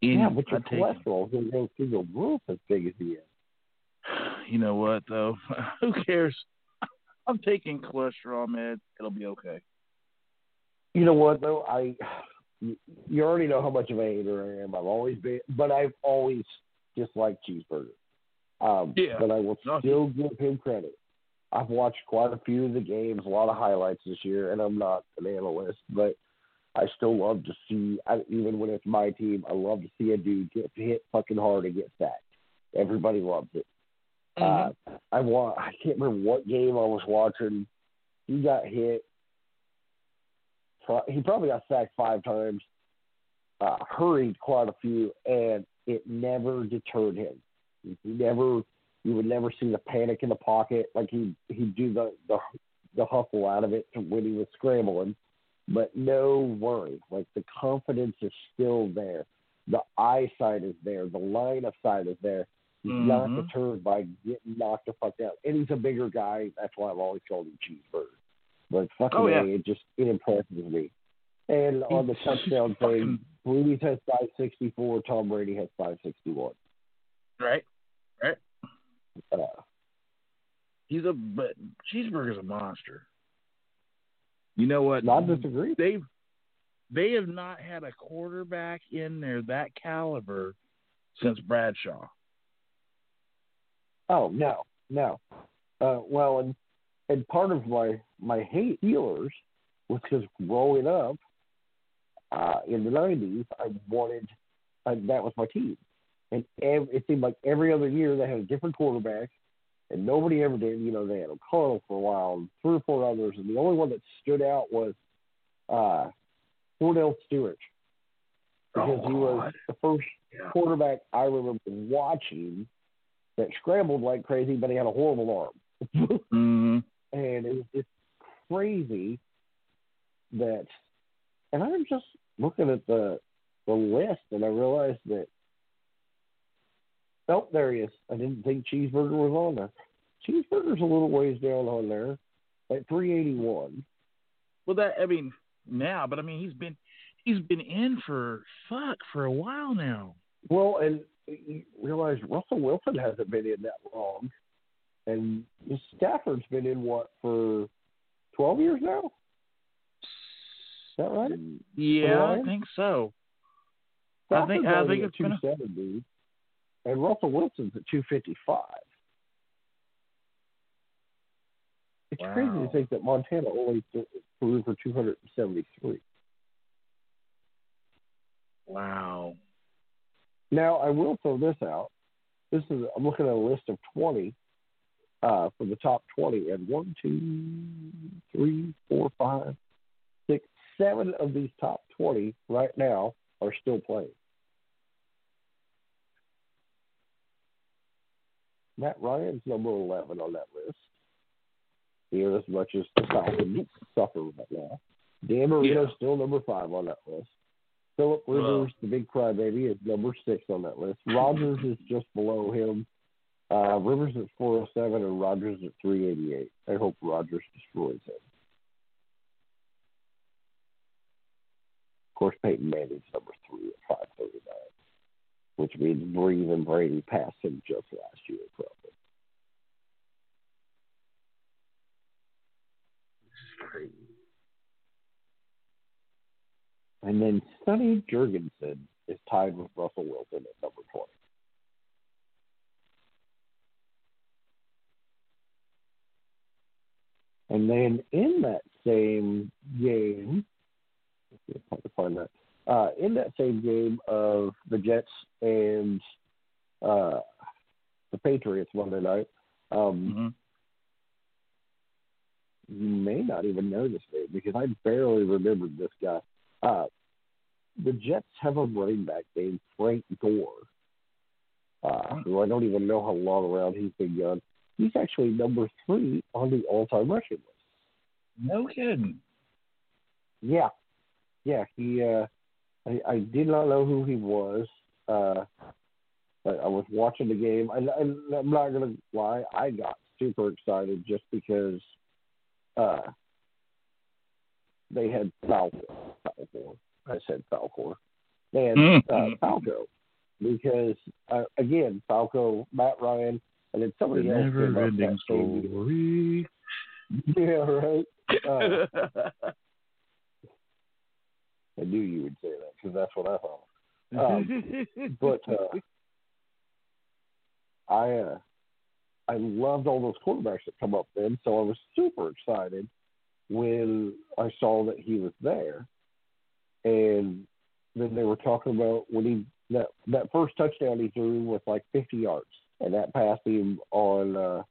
S5: Yeah, but your
S4: him.
S5: cholesterol is going to go through the roof as big as he is.
S4: You know what though? Who cares? I'm taking cholesterol meds. It'll be okay.
S5: You know what though? I you you already know how much of a hater I am. I've always been, but I've always disliked cheeseburger. Um,
S4: Yeah.
S5: But I will still give him credit. I've watched quite a few of the games, a lot of highlights this year, and I'm not an analyst, but I still love to see. I, even when it's my team, I love to see a dude get hit fucking hard and get sacked. Everybody loves it. Uh, I want. I can't remember what game I was watching. He got hit. He probably got sacked five times. Uh, hurried quite a few, and it never deterred him. He never. You would never see the panic in the pocket. Like he he'd do the the the hustle out of it when he was scrambling, but no worry. Like the confidence is still there. The eyesight is there. The line of sight is there. He's not deterred by getting knocked the fuck out. And he's a bigger guy. That's why I've always called him Cheeseburger. But fucking
S4: Oh, yeah.
S5: A, it just it impresses me. And on the touchdown thing, Brees has 564. Tom Brady has 561.
S4: Right? Right?
S5: Uh,
S4: He's a but cheeseburger's a monster. You know what?
S5: not disagree.
S4: They've they have not had a quarterback in there that caliber since Bradshaw.
S5: Oh no, no. Uh, well, and and part of my my hate healers was because growing up uh, in the '90s, I wanted uh, that was my team, and ev- it seemed like every other year they had a different quarterback, and nobody ever did. You know, they had O'Donnell for a while, and three or four others, and the only one that stood out was uh, Kordell Stewart because he was the first
S4: Yeah.
S5: quarterback I remember watching that scrambled like crazy, but he had a horrible arm.
S4: hmm
S5: and it was just crazy that and I'm just looking at the the list and I realized that oh there he is. I didn't think cheeseburger was on there. Cheeseburger's a little ways down on there at three eighty one.
S4: Well, that I mean now, but I mean he's been he's been in for fuck for a while now.
S5: Well, and you realize Russell Wilson hasn't been in that long, and Stafford's been in what for twelve years now. Is that right?
S4: Mm, yeah, I think so. I think-
S5: Stafford's
S4: I think it's been a-
S5: two seventy, and Russell Wilson's at two fifty five. It's crazy to think that Montana only threw for two hundred and seventy three.
S4: Wow.
S5: Now, I will throw this out. This is I'm looking at a list of twenty uh, for the top twenty, and one, two, three, four, five, six, seven of these top twenty right now are still playing. Matt Ryan's number eleven on that list. Here, as much as the Falcons suffer right now. Dan Marino's
S4: Yeah.
S5: still number five on that list. Philip Rivers, the big crybaby, is number six on that list. Rodgers is just below him. Uh, Rivers at 407 and Rodgers at 388. I hope Rodgers destroys him. Of course, Peyton Manning's number three at 539, which means Brees and Brady passed him just last year, probably.
S4: This is Crazy.
S5: And then Sonny Jurgensen is tied with Russell Wilson at number 20. And then in that same game, to find that. Uh, in that same game of the Jets and uh, the Patriots Monday night, um,
S4: mm-hmm.
S5: you may not even know this name because I barely remembered this guy. Uh, the Jets have a running back named Frank Gore, uh, who I don't even know how long around he's been gone. He's actually number three on the all-time rushing list.
S4: No kidding.
S5: Yeah, yeah. He, uh, I, I did not know who he was. Uh, but I was watching the game, and, and I'm not gonna lie, I got super excited just because uh, they had Falco. Falcor. I said Falcor. They had uh. Falco because uh, again, Falco, Matt Ryan, and then
S4: The
S5: somebody else
S4: never-ending
S5: that same year.
S4: story.
S5: Yeah, right. Uh, I knew you would say that because that's what I thought. Um, but uh, I uh, I loved all those quarterbacks that come up then, so I was super excited when I saw that he was there. And then they were talking about when he that that first touchdown he threw was like 50 yards, and that passed him on uh,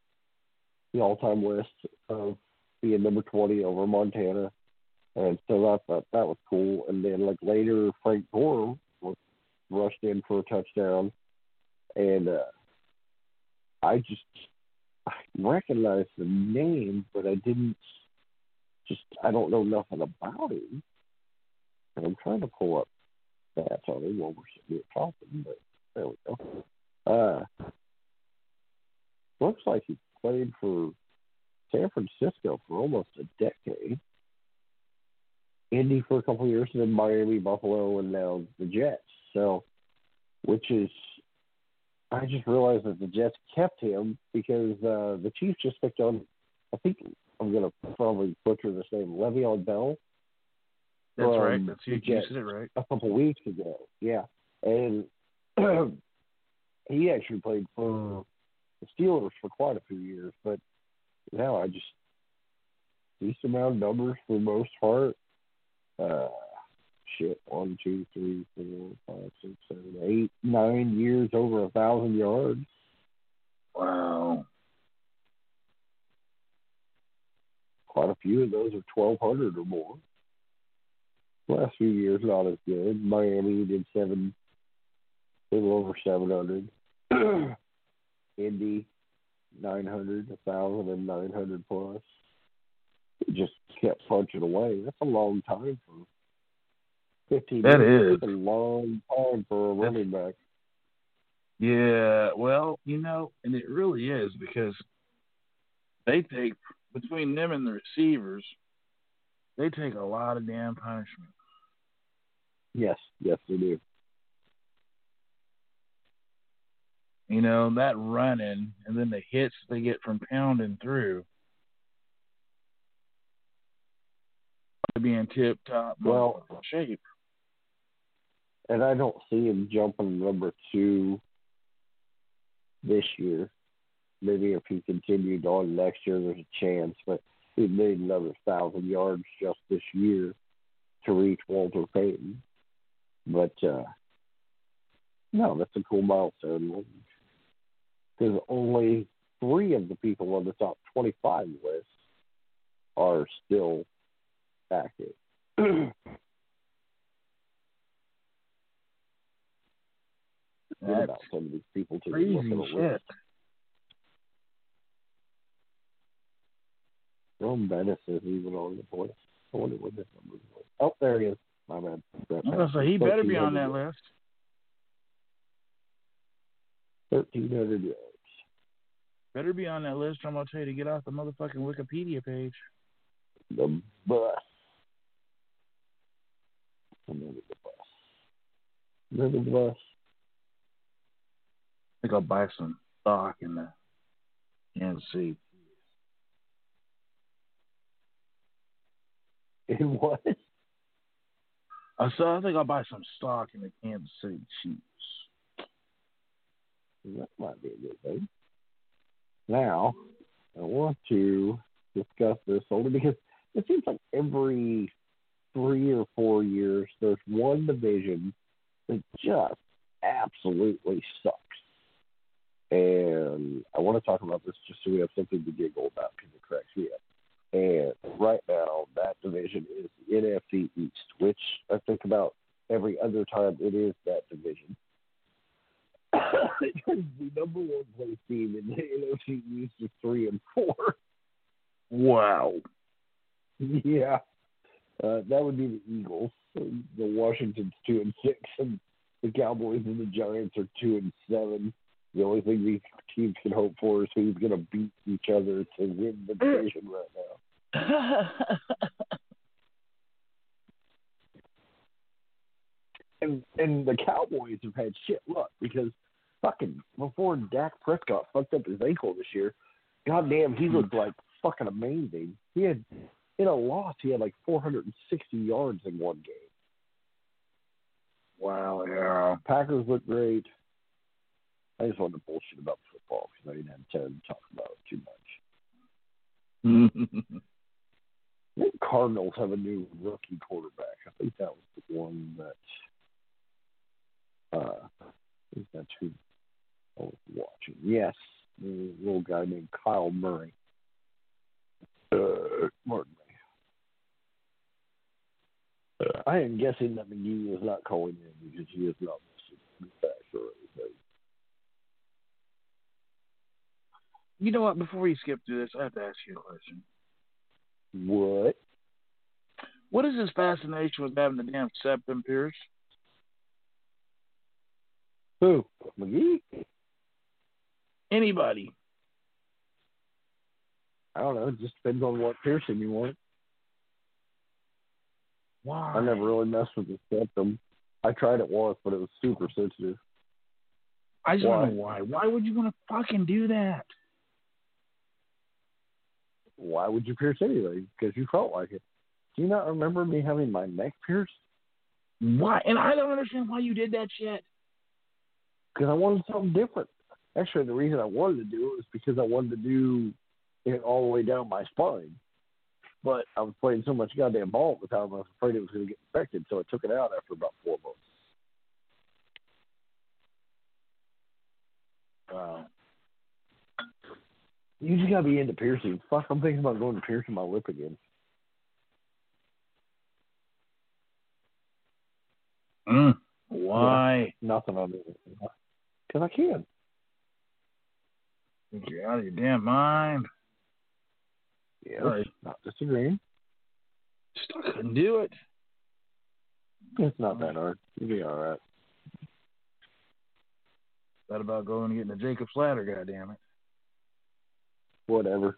S5: the all-time list of being number 20 over Montana. And so I thought that was cool. And then like later, Frank Gore was rushed in for a touchdown, and uh, I just I recognized the name, but I didn't just I don't know nothing about him. And I'm trying to pull up stats on him while we're sitting here talking, but there we go. Uh, looks like he played for San Francisco for almost a decade. Indy for a couple of years, and then Miami, Buffalo, and now the Jets. So, which is, I just realized that the Jets kept him because uh, the Chiefs just picked on. I think I'm gonna probably butcher this name, Le'Veon Bell,
S4: That's right. That's you, you said it right.
S5: a couple of weeks ago. Yeah, and he actually played for the Steelers for quite a few years, but now I just decent amount of numbers for the most part. Uh, shit, one, two, three, four, five, six, seven, eight, nine years over a thousand yards.
S4: Wow.
S5: Quite a few of those are twelve hundred or more. Last few years not as good. Miami did seven, a little over seven hundred. Indy, nine hundred, a thousand and nine hundred plus. He just kept punching away. That's a long time for fifteen.
S4: That
S5: years.
S4: is.
S5: That's a long time for a
S4: That's-
S5: running back.
S4: Yeah, well, you know, and it really is because they take between them and the receivers, they take a lot of damn punishment.
S5: Yes, yes, they do.
S4: You know, that running and then the hits they get from pounding through. Being tip top
S5: Well-
S4: shape.
S5: And I don't see him jumping number two this year. Maybe if he continued on next year, there's a chance. But he made another thousand yards just this year to reach Walter Payton. But uh, no, that's a cool milestone. Because only three of the people on the top 25 list are still active. About some of these people to
S4: crazy
S5: look at a
S4: shit.
S5: List. Rome Bettis is even on the list. I wonder what his number is. Oh, there he is. My bad.
S4: I was he better be on that list.
S5: Thirteen hundred yards.
S4: Better be on that list. I'm gonna tell you to get off the motherfucking Wikipedia page.
S5: The bus. Remember the bus. Remember the bus.
S4: I think I'll buy some stock in the NC.
S5: In was.
S4: I saw. I think I'll buy some stock in the Kansas City Chiefs.
S5: That might be a good thing. Now, I want to discuss this only because it seems like every three or four years there's one division that just absolutely sucks. And I want to talk about this just so we have something to giggle about because it cracks me up. And right now, that division is the NFC East, which I think about every other time it is that division. because the number one place team in the NFC East is three and four.
S4: Wow.
S5: Yeah, uh, that would be the Eagles. The Washington's two and six, and the Cowboys and the Giants are two and seven. The only thing these teams can hope for is who's going to beat each other to win the division right now. And and the Cowboys have had shit luck because fucking before Dak Prescott fucked up his ankle this year, goddamn he looked hmm. like fucking amazing. He had in a loss he had like 460 yards in one game.
S4: wow, yeah.
S5: Packers look great. I just wanted to bullshit about football because I didn't have time to talk about it too much. I think Cardinals have a new rookie quarterback. I think that was the one that uh that's who I was watching. Yes. The little guy named Kyle Murray. Uh pardon me. Uh, I am guessing that McGee is not calling in because he is not missing facts or anything.
S4: You know what? Before we skip through this, I have to ask you a question.
S5: What?
S4: What is his fascination with having the damn septum pierced?
S5: Who? McGee?
S4: Anybody?
S5: I don't know. It just depends on what piercing you want.
S4: Why?
S5: I never really messed with the septum. I tried it once, but it was super sensitive.
S4: I just
S5: Why?
S4: don't know why. Why would you want to fucking do that?
S5: Why would you pierce anything? Because you felt like it. Do you not remember me having my neck pierced?
S4: Why? And I don't understand why you did that shit.
S5: Because I wanted something different. Actually, the reason I wanted to do it was because I wanted to do it all the way down my spine. But I was playing so much goddamn ball at the time, I was afraid it was going to get infected, so I took it out after about four months.
S4: Wow.
S5: You just got to be into piercing. Fuck, I'm thinking about going to piercing my lip again.
S4: Mm. Why?
S5: Nothing on it. Because I can.
S4: Think you're out of your damn mind.
S5: Yeah,
S4: Right.
S5: not disagreeing.
S4: Just I couldn't do it.
S5: It's not that hard. You'll be all right.
S4: Thought about going and getting a Jacob's ladder, goddammit.
S5: Whatever.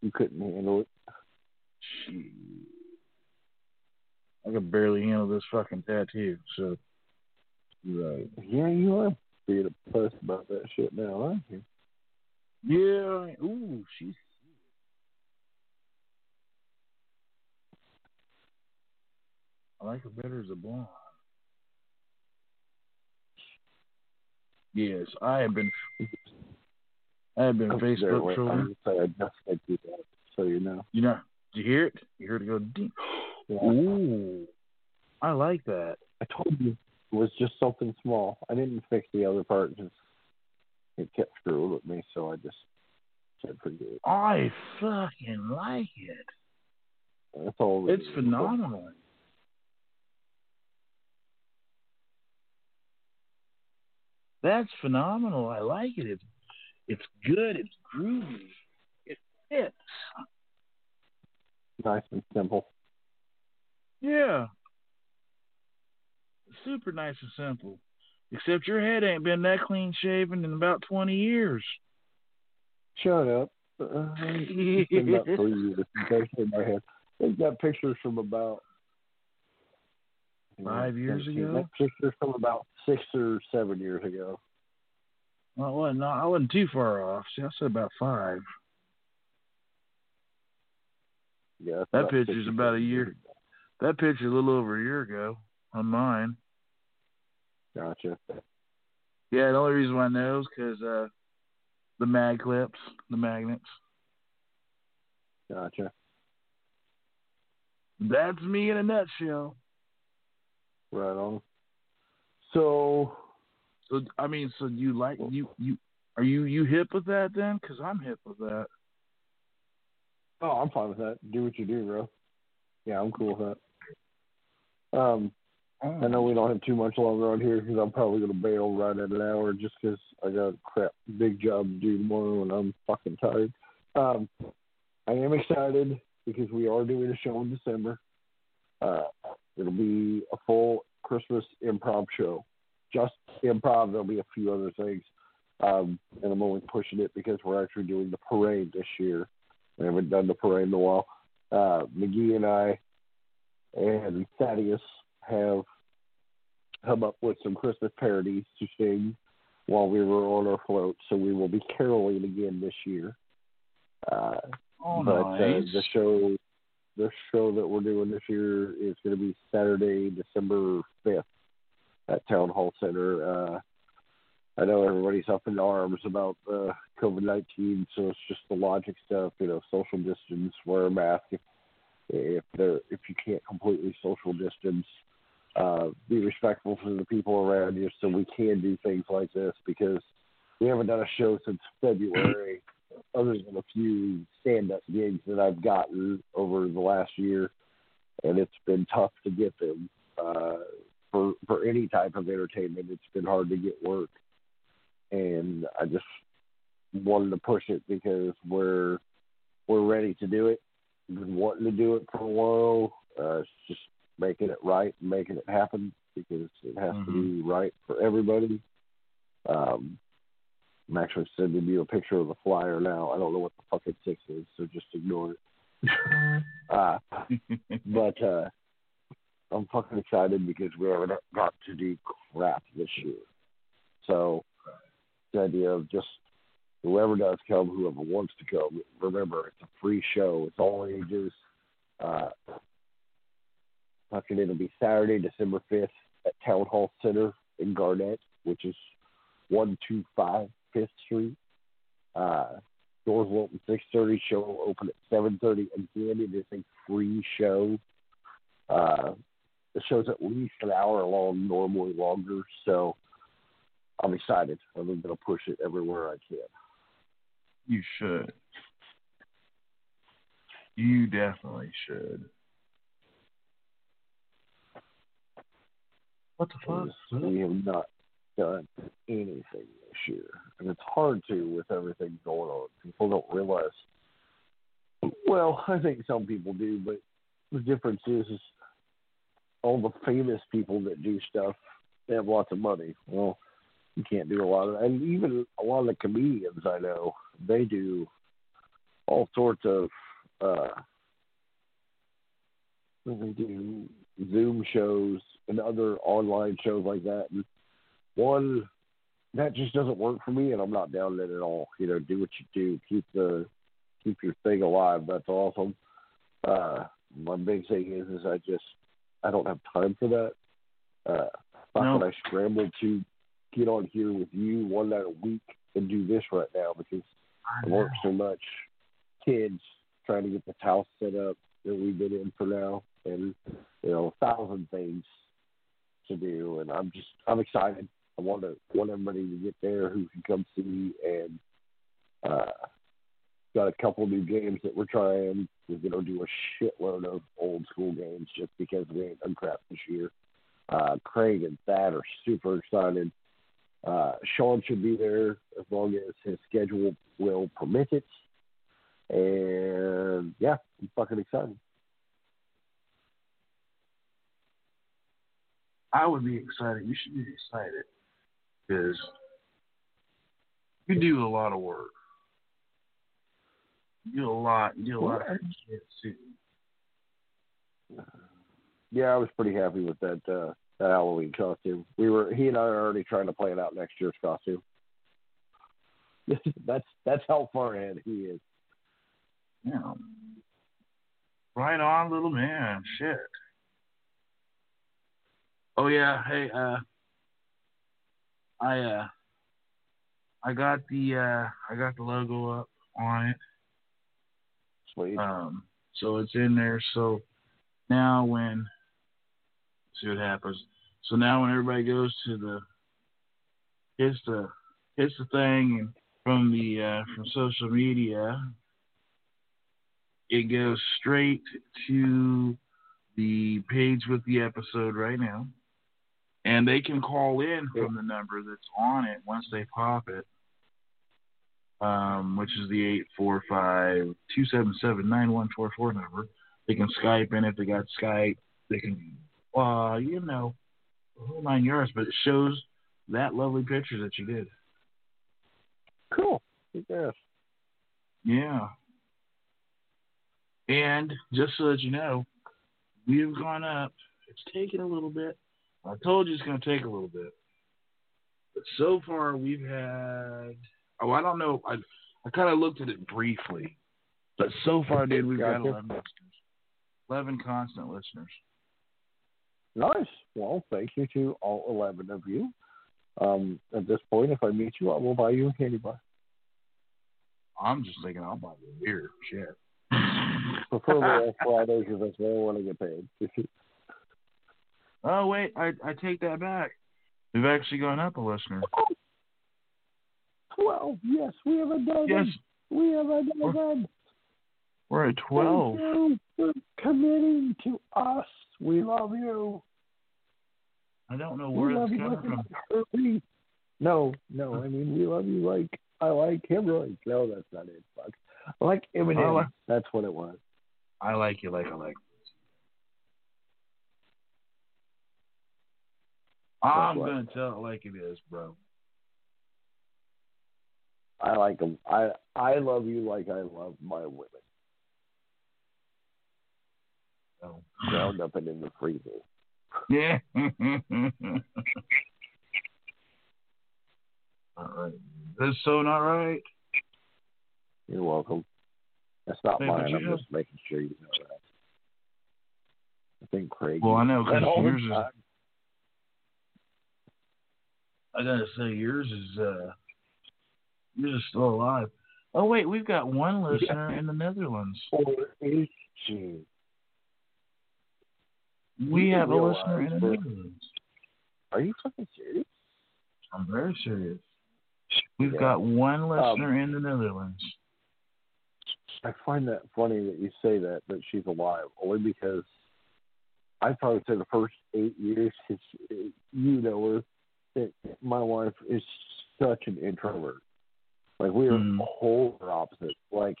S5: You couldn't handle it.
S4: Shit. I could barely handle this fucking tattoo, so Right.
S5: Yeah, you are being a puss about that shit now, aren't you?
S4: Yeah. Ooh, she's. I like her better as a blonde. Yes, I have been. I have been Facebook trolling.
S5: I'm just saying, I just said do that, so you know.
S4: You know, did you hear it? You heard it go deep.
S5: Yeah.
S4: Ooh, I like that.
S5: I told you it was just something small. I didn't fix the other part. Just it kept screwing with me, so I just said forget it.
S4: I fucking like it.
S5: That's all. it
S4: It's phenomenal. That's phenomenal. I like it. It's it's good. It's groovy. It fits.
S5: Nice and simple.
S4: Yeah. Super nice and simple. Except your head ain't been that clean shaven in about twenty years.
S5: Shut up. Uh, about three years I shaved my head. They've got pictures from about
S4: Five years ago?
S5: Pictures from about six or seven years ago.
S4: Well, I wasn't, I wasn't too far off. See, I said about five.
S5: Yeah,
S4: That picture's about a year. That picture a little over a year ago on mine.
S5: Gotcha.
S4: Yeah, the only reason why I know is because uh, the mag clips, the magnets.
S5: Gotcha.
S4: That's me in a nutshell.
S5: Right on. So
S4: So I mean, so you like you you are you you hip with that then? Because I'm hip with that.
S5: Oh, I'm fine with that. Do what you do, bro. Yeah, I'm cool with that. Um, I know we don't have too much longer on here because I'm probably gonna bail right at an hour just 'cause I got a crap big job to do tomorrow and I'm fucking tired. Um, I am excited because we are doing a show in December. Uh, it'll be a full Christmas improv show, just improv. There'll be a few other things, um, and I'm only pushing it because we're actually doing the parade this year. We haven't done the parade in a while. Uh, McGee and I and Thaddeus have come up with some Christmas parodies to sing while we were on our float. So we will be caroling again this year. Uh,
S4: Oh,
S5: but
S4: nice.
S5: uh, the show, the show that we're doing this year is going to be Saturday, December fifth, at Town Hall Center. Uh, I know everybody's up in arms about uh, COVID nineteen, so it's just the logic stuff. You know, social distance, wear a mask. If if if you can't completely social distance, uh, be respectful to the people around you, so we can do things like this because we haven't done a show since February other than a few stand-up gigs that I've gotten over the last year, and it's been tough to get them. Uh, for for any type of entertainment, it's been hard to get work, and I just wanted to push it because we're we're ready to do it. Been wanting to do it for a while. Uh, it's just making it right and making it happen because it has to be right for everybody. Um, I'm actually sending you a picture of the flyer now. I don't know what the fucking six is, so just ignore it. uh, but uh, I'm fucking excited because we haven't got to do crap this year. So the idea of just whoever does come, whoever wants to come, remember it's a free show. It's all ages. Uh, fucking it'll be Saturday, December fifth at Town Hall Center in Garnett, which is one two five Fifth Street. Uh, doors will open six thirty. Show will open at seven thirty. Again, it is a free show. Uh, the show's at least an hour long, normally longer. So I'm excited. I'm going to push it everywhere I can.
S4: You should. You definitely should. What the fuck?
S5: we have not done anything this year, and it's hard to with everything going on. People don't realize. Well, I think some people do, but the difference is, is all the famous people that do stuff they have lots of money. Well, you can't do a lot of, and even a lot of the comedians I know, they do all sorts of. uh they do Zoom shows and other online shows like that. And one that just doesn't work for me, and I'm not down it at all. You know, do what you do, keep the keep your thing alive. That's awesome. Uh, my big thing is, is I just I don't have time for that. Uh, how
S4: No.
S5: I scramble to get on here with you one night a week and do this right now because I work so much. Kids trying to get this house set up that we've been in for now, and you know, a thousand things to do. And I'm just, I'm excited. I want to want everybody to get there who can come see. Me and uh, got a couple new games that we're trying. We're gonna do a shitload of old school games just because we ain't done this year. Uh, Craig and Thad are super excited. Uh, Sean should be there as long as his schedule will permit it. And yeah, I'm fucking excited.
S4: I would be excited. You should be excited because you do a lot of work. You do a lot. You do a lot of shit too.
S5: Yeah, I was pretty happy with that uh that Halloween costume. We were he and I are already trying to plan out next year's costume. that's that's how far ahead he is.
S4: Yeah. Right on, little man. Shit. Oh yeah. Hey. Uh. I uh. I got the uh. I got the logo up on it.
S5: Sweet.
S4: Um, so it's in there. So now when see what happens. So now when everybody goes to the hits the hits the thing and from the uh, from social media, it goes straight to the page with the episode right now. And they can call in from the number that's on it once they pop it, um, which is the 845 277 9144 number. They can Skype in if they got Skype. They can, uh, you know, whole nine yards, but it shows that lovely picture that you did.
S5: Cool. Yes.
S4: Yeah. And just so that you know, we've gone up. It's taken a little bit. I told you it's going to take a little bit. But so far, we've had. Oh, I don't know. I I kind of looked at it briefly. But so far, dude, we've got
S5: Gotcha.
S4: 11 listeners. 11 constant listeners.
S5: Nice. Well, thank you to all 11 of you. Um, at this point, if I meet you, I will buy you a candy bar.
S4: I'm just thinking I'll buy you a beer. Shit.
S5: Preferably on Friday because that's when I want to get paid.
S4: Oh, wait. I, I take that back. We've actually gone up a listener.
S5: 12. Yes, we have a dozen.
S4: Yes,
S5: We have a dozen.
S4: we're at 12.
S5: Thank you for committing to us. We love you.
S4: I don't know where that's
S5: you
S4: coming from.
S5: No, no. I mean, we love you like I like hemorrhoids. No, that's not it. Fuck. I like Eminem.
S4: I like-
S5: that's what it was.
S4: I like you like I like. I'm gonna tell it like it is, bro.
S5: I like them. I I love you like I love my women.
S4: So.
S5: Ground up and in the freezer.
S4: Yeah. all right. That's so not right.
S5: You're welcome. That's not
S4: Hey,
S5: mine. I'm just making sure you know that. I think Craig.
S4: Well, I know because yours is. I gotta say yours is. uh Yours is still alive. Oh wait, we've got one listener in the Netherlands.
S5: Or is she?
S4: We have a listener in the Netherlands.
S5: Are you fucking serious?
S4: I'm very serious. We've
S5: Yeah.
S4: got one listener in the Netherlands.
S5: I find that funny that you say that that she's alive, only because I probably say the first eight years uh, you know her, that my wife is such an introvert. Like we are
S4: Mm.
S5: polar opposite. Like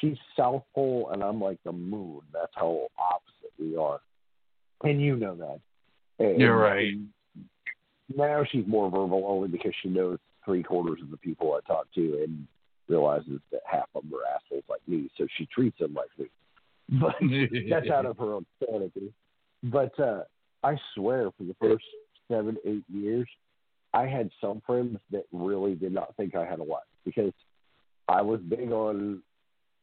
S5: she's South Pole and I'm like the moon. That's how opposite we are, and you know that. And-
S4: You're right.
S5: Now she's more verbal only because she knows three quarters of the people I talk to and realizes that half of them are assholes like me, so she treats them like me. But that's out of her own sanity. But uh, I swear, for the first seven, eight years, I had some friends that really did not think I had a life because I was big on,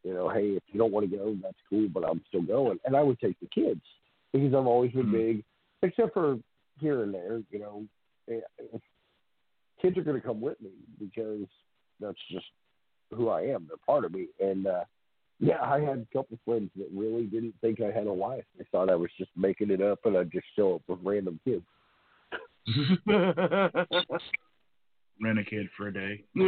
S5: you know, hey, if you don't want to go, that's cool, but I'm still going. And I would take the kids because I've always been
S4: Mhm.
S5: big, except for here and there, you know. eh, eh, Kids are going to come with me because that's just who I am. They're part of me. And uh, yeah, I had a couple friends that really didn't think I had a life. They thought I was just making it up and I'd just show up with random kids.
S4: Rent a kid for a day.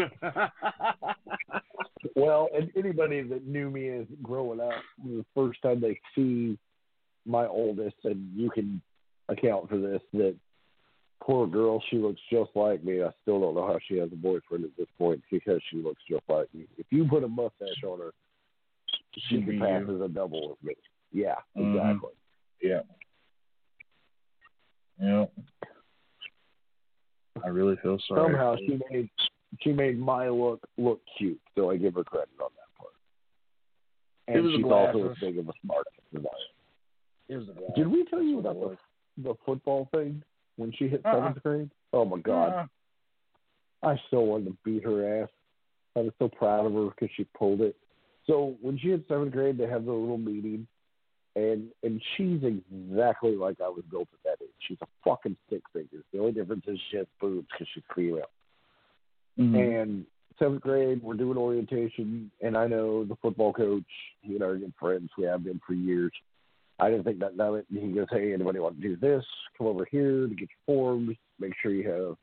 S5: Well, and anybody that knew me as growing up, the first time they see my oldest, and you can account for this, that poor girl, she looks just like me. I still don't know how she has a boyfriend at this point because she looks just like me. If you put a mustache on her, she
S4: She'd
S5: can pass as a double with me. Yeah,
S4: Mhm.
S5: exactly.
S4: Yeah. Yeah. I really feel sorry.
S5: Somehow she made she made my look look cute, so I give her credit on that part.
S4: It
S5: And
S4: was the
S5: she's also
S4: glasses.
S5: as big of a smart ass as I am.
S4: It
S5: Did we tell you about the the football thing when she hit
S4: Uh-uh.
S5: seventh grade? Oh my god,
S4: Uh,
S5: I so wanted to beat her ass. I was so proud of her because she pulled it. So when she hit seventh grade, they have the little meeting, and and she's exactly like I was built at that age. She's a fucking stick figure. The only difference is she has boobs because she's female.
S4: mhm.
S5: And seventh grade, we're doing orientation, and I know the football coach. He and I are good friends. We have been for years. I didn't think that of it. He goes, hey, anybody want to do this? Come over here to get your forms. Make sure you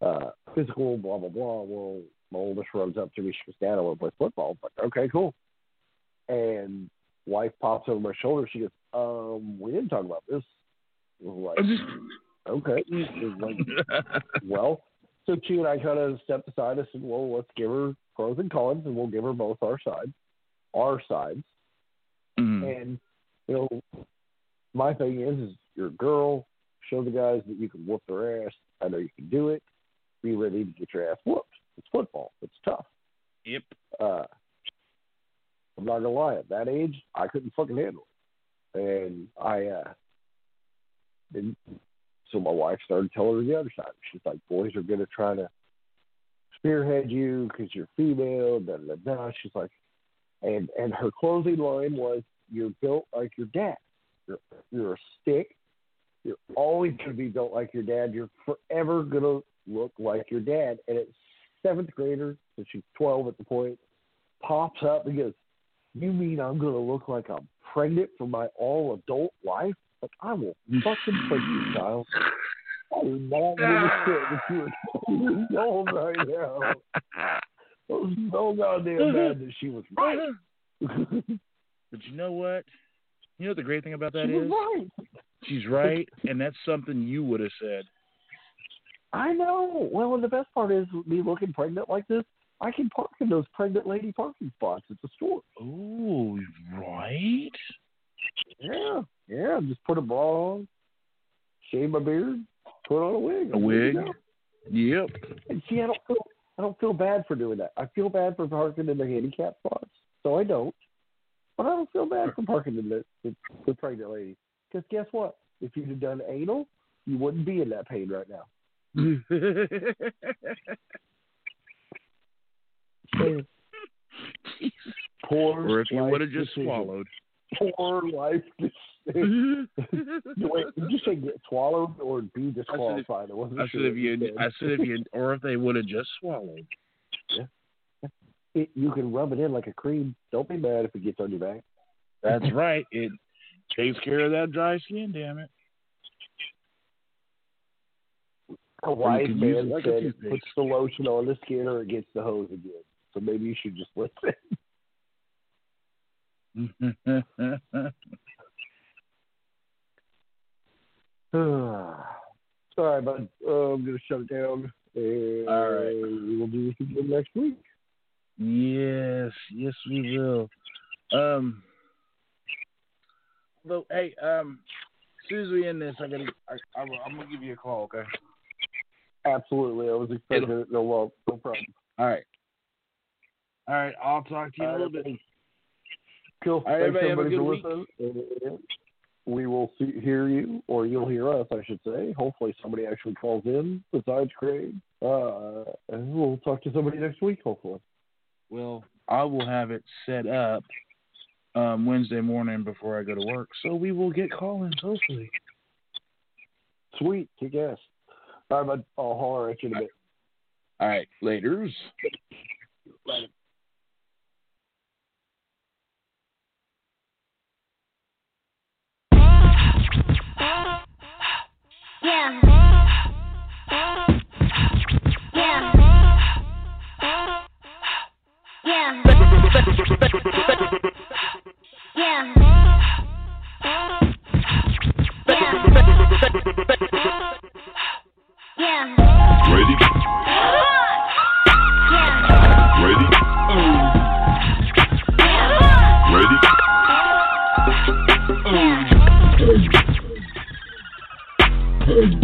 S5: have uh, physical, blah, blah, blah. Well, my oldest runs up to me. She goes, Dad, I want to play football. I'm like, okay, cool. And wife pops over my shoulder. She goes, um, we didn't talk about this. I was like, okay. Was like, well, so she and I kind of stepped aside. I said, well, let's give her pros and cons, and we'll give her both our sides, our sides.
S4: Mhm.
S5: And you know, my thing is, is you're a girl. Show the guys that you can whoop their ass. I know you can do it. Be ready to get your ass whooped. It's football. It's tough.
S4: Yep.
S5: Uh, I'm not gonna lie. At that age, I couldn't fucking handle it, and I uh, didn't. So my wife started telling her the other side. She's like, "Boys are gonna try to spearhead you because you're female." Da da da. She's like, and and her closing line was, "You're built like your dad. You're you're a stick. You're always gonna be built like your dad. You're forever gonna look like your dad." And it's seventh grader, so she's twelve at the point, pops up and goes, "You mean I'm gonna look like I'm pregnant for my all adult life? Like I will fucking break you, child." I do not give a shit that you're 12 old right now. I was so goddamn mad that she was right.
S4: But you know what? You know what the great thing about that
S5: she
S4: is?
S5: right.
S4: She's right, and that's something you would have said.
S5: I know. Well, and the best part is me looking pregnant like this. I can park in those pregnant lady parking spots at the store.
S4: Oh, right?
S5: Yeah, yeah. Just put a bra on, shave my beard, put on a wig.
S4: A
S5: I'm good to
S4: wig? Yep.
S5: And see, I don't feel I don't feel bad for doing that. I feel bad for parking in the handicap spots, so I don't. But I don't feel bad for parking in the the, the pregnant lady. Because guess what? If you'd have done anal, you wouldn't be in that pain right now. Poor
S4: or if you would have just
S5: decision.
S4: swallowed.
S5: Poor life decision. Wait, did you say get swallowed or be disqualified? I wasn't
S4: I
S5: sure
S4: said if you. I said if you, or if they would have just swallowed.
S5: It, you can rub it in like a cream. Don't be mad if it gets on your back.
S4: That's right. It takes care of that dry skin. Damn it.
S5: A wise
S4: can use it
S5: man
S4: like
S5: said puts the lotion on the skin or it gets the hose again. So maybe you should just listen. Sorry, bud. Uh, I'm going to shut it down. And
S4: All right.
S5: We will do this again next week.
S4: yes, yes, we will. Um. Though, hey, um, as soon as we end this, I gotta, I, I'm gonna give you a call, okay?
S5: Absolutely. I was expecting it. No, well, no problem.
S4: All right. All right. I'll talk to you in a little bit.
S5: Cool.
S4: All right,
S5: Thanks,
S4: everybody, have a good
S5: for listening. We will see, hear you, or you'll hear us, I should say. Hopefully, somebody actually calls in besides Craig. Uh, and we'll talk to somebody next week, hopefully.
S4: Well, I will have it set up um, Wednesday morning before I go to work, so we will get call-ins hopefully.
S5: Sweet. Kick ass. All right, bud. I'll holler at you in a bit.
S4: All right, later's.
S5: Later.
S3: Ready?
S6: is